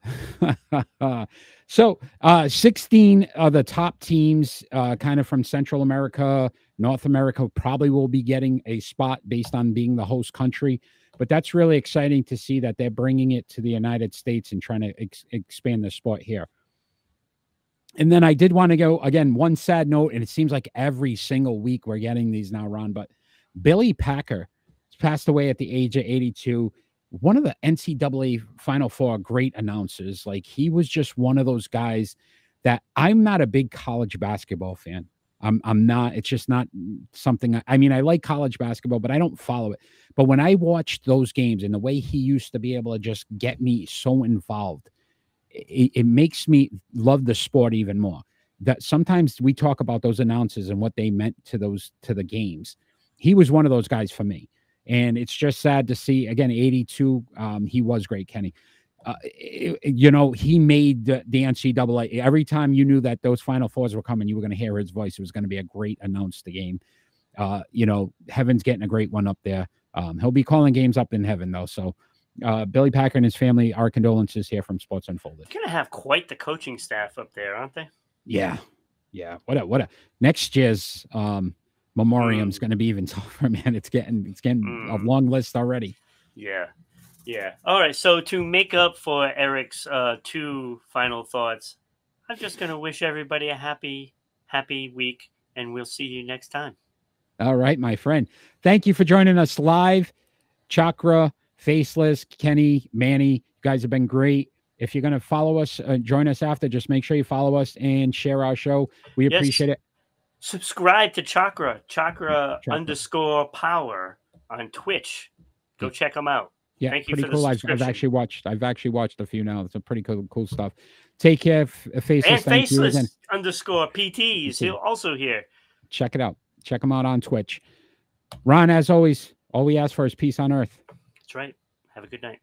so, uh, 16 of the top teams, uh, kind of from Central America, North America, probably will be getting a spot based on being the host country. But that's really exciting to see that they're bringing it to the United States and trying to ex- expand the sport here. And then I did want to go again, one sad note, and it seems like every single week we're getting these now, Ron, but Billy Packer passed away at the age of 82 one of the NCAA Final Four great announcers. Like he was just one of those guys that I'm not a big college basketball fan. I'm I'm not. It's just not something. I, I mean, I like college basketball, but I don't follow it. But when I watched those games and the way he used to be able to just get me so involved, it, it makes me love the sport even more. That sometimes we talk about those announcers and what they meant to those to the games. He was one of those guys for me and it's just sad to see again 82 um he was great kenny. Uh, it- you know he made the, the ncaa every time you knew that those final fours were coming you were going to hear his voice. It was going to be a great announce the game. Uh you know heaven's getting a great one up there. Um he'll be calling games up in heaven though. So uh billy packer and his family our condolences here from sports unfolded. They're gonna have quite the coaching staff up there, aren't they? Yeah, yeah. What a what a next year's um memoriam's Mm. going to be even tougher, man. It's getting it's getting a Mm. long list already. Yeah. Yeah. All right. So to make up for Eric's uh, two final thoughts, I'm just going to wish everybody a happy, happy week, and we'll see you next time. All right, my friend. Thank you for joining us live. Chakra, Faceless, Kenny, Manny, you guys have been great. If you're going to follow us, uh, join us after, just make sure you follow us and share our show. We Yes. appreciate it. Subscribe to Chakra, Chakra, Chakra. underscore power on Twitch. Go Yeah. check them out. Yeah, Thank you pretty for the cool. I've, I've actually watched. I've actually watched a few now. It's a pretty cool, cool stuff. Take care, F- uh, Faceless. And Thank you again. Faceless underscore PTs. He'll also here. Check it out. Check them out on Twitch. Ron, as always, all we ask for is peace on earth. That's right. Have a good night.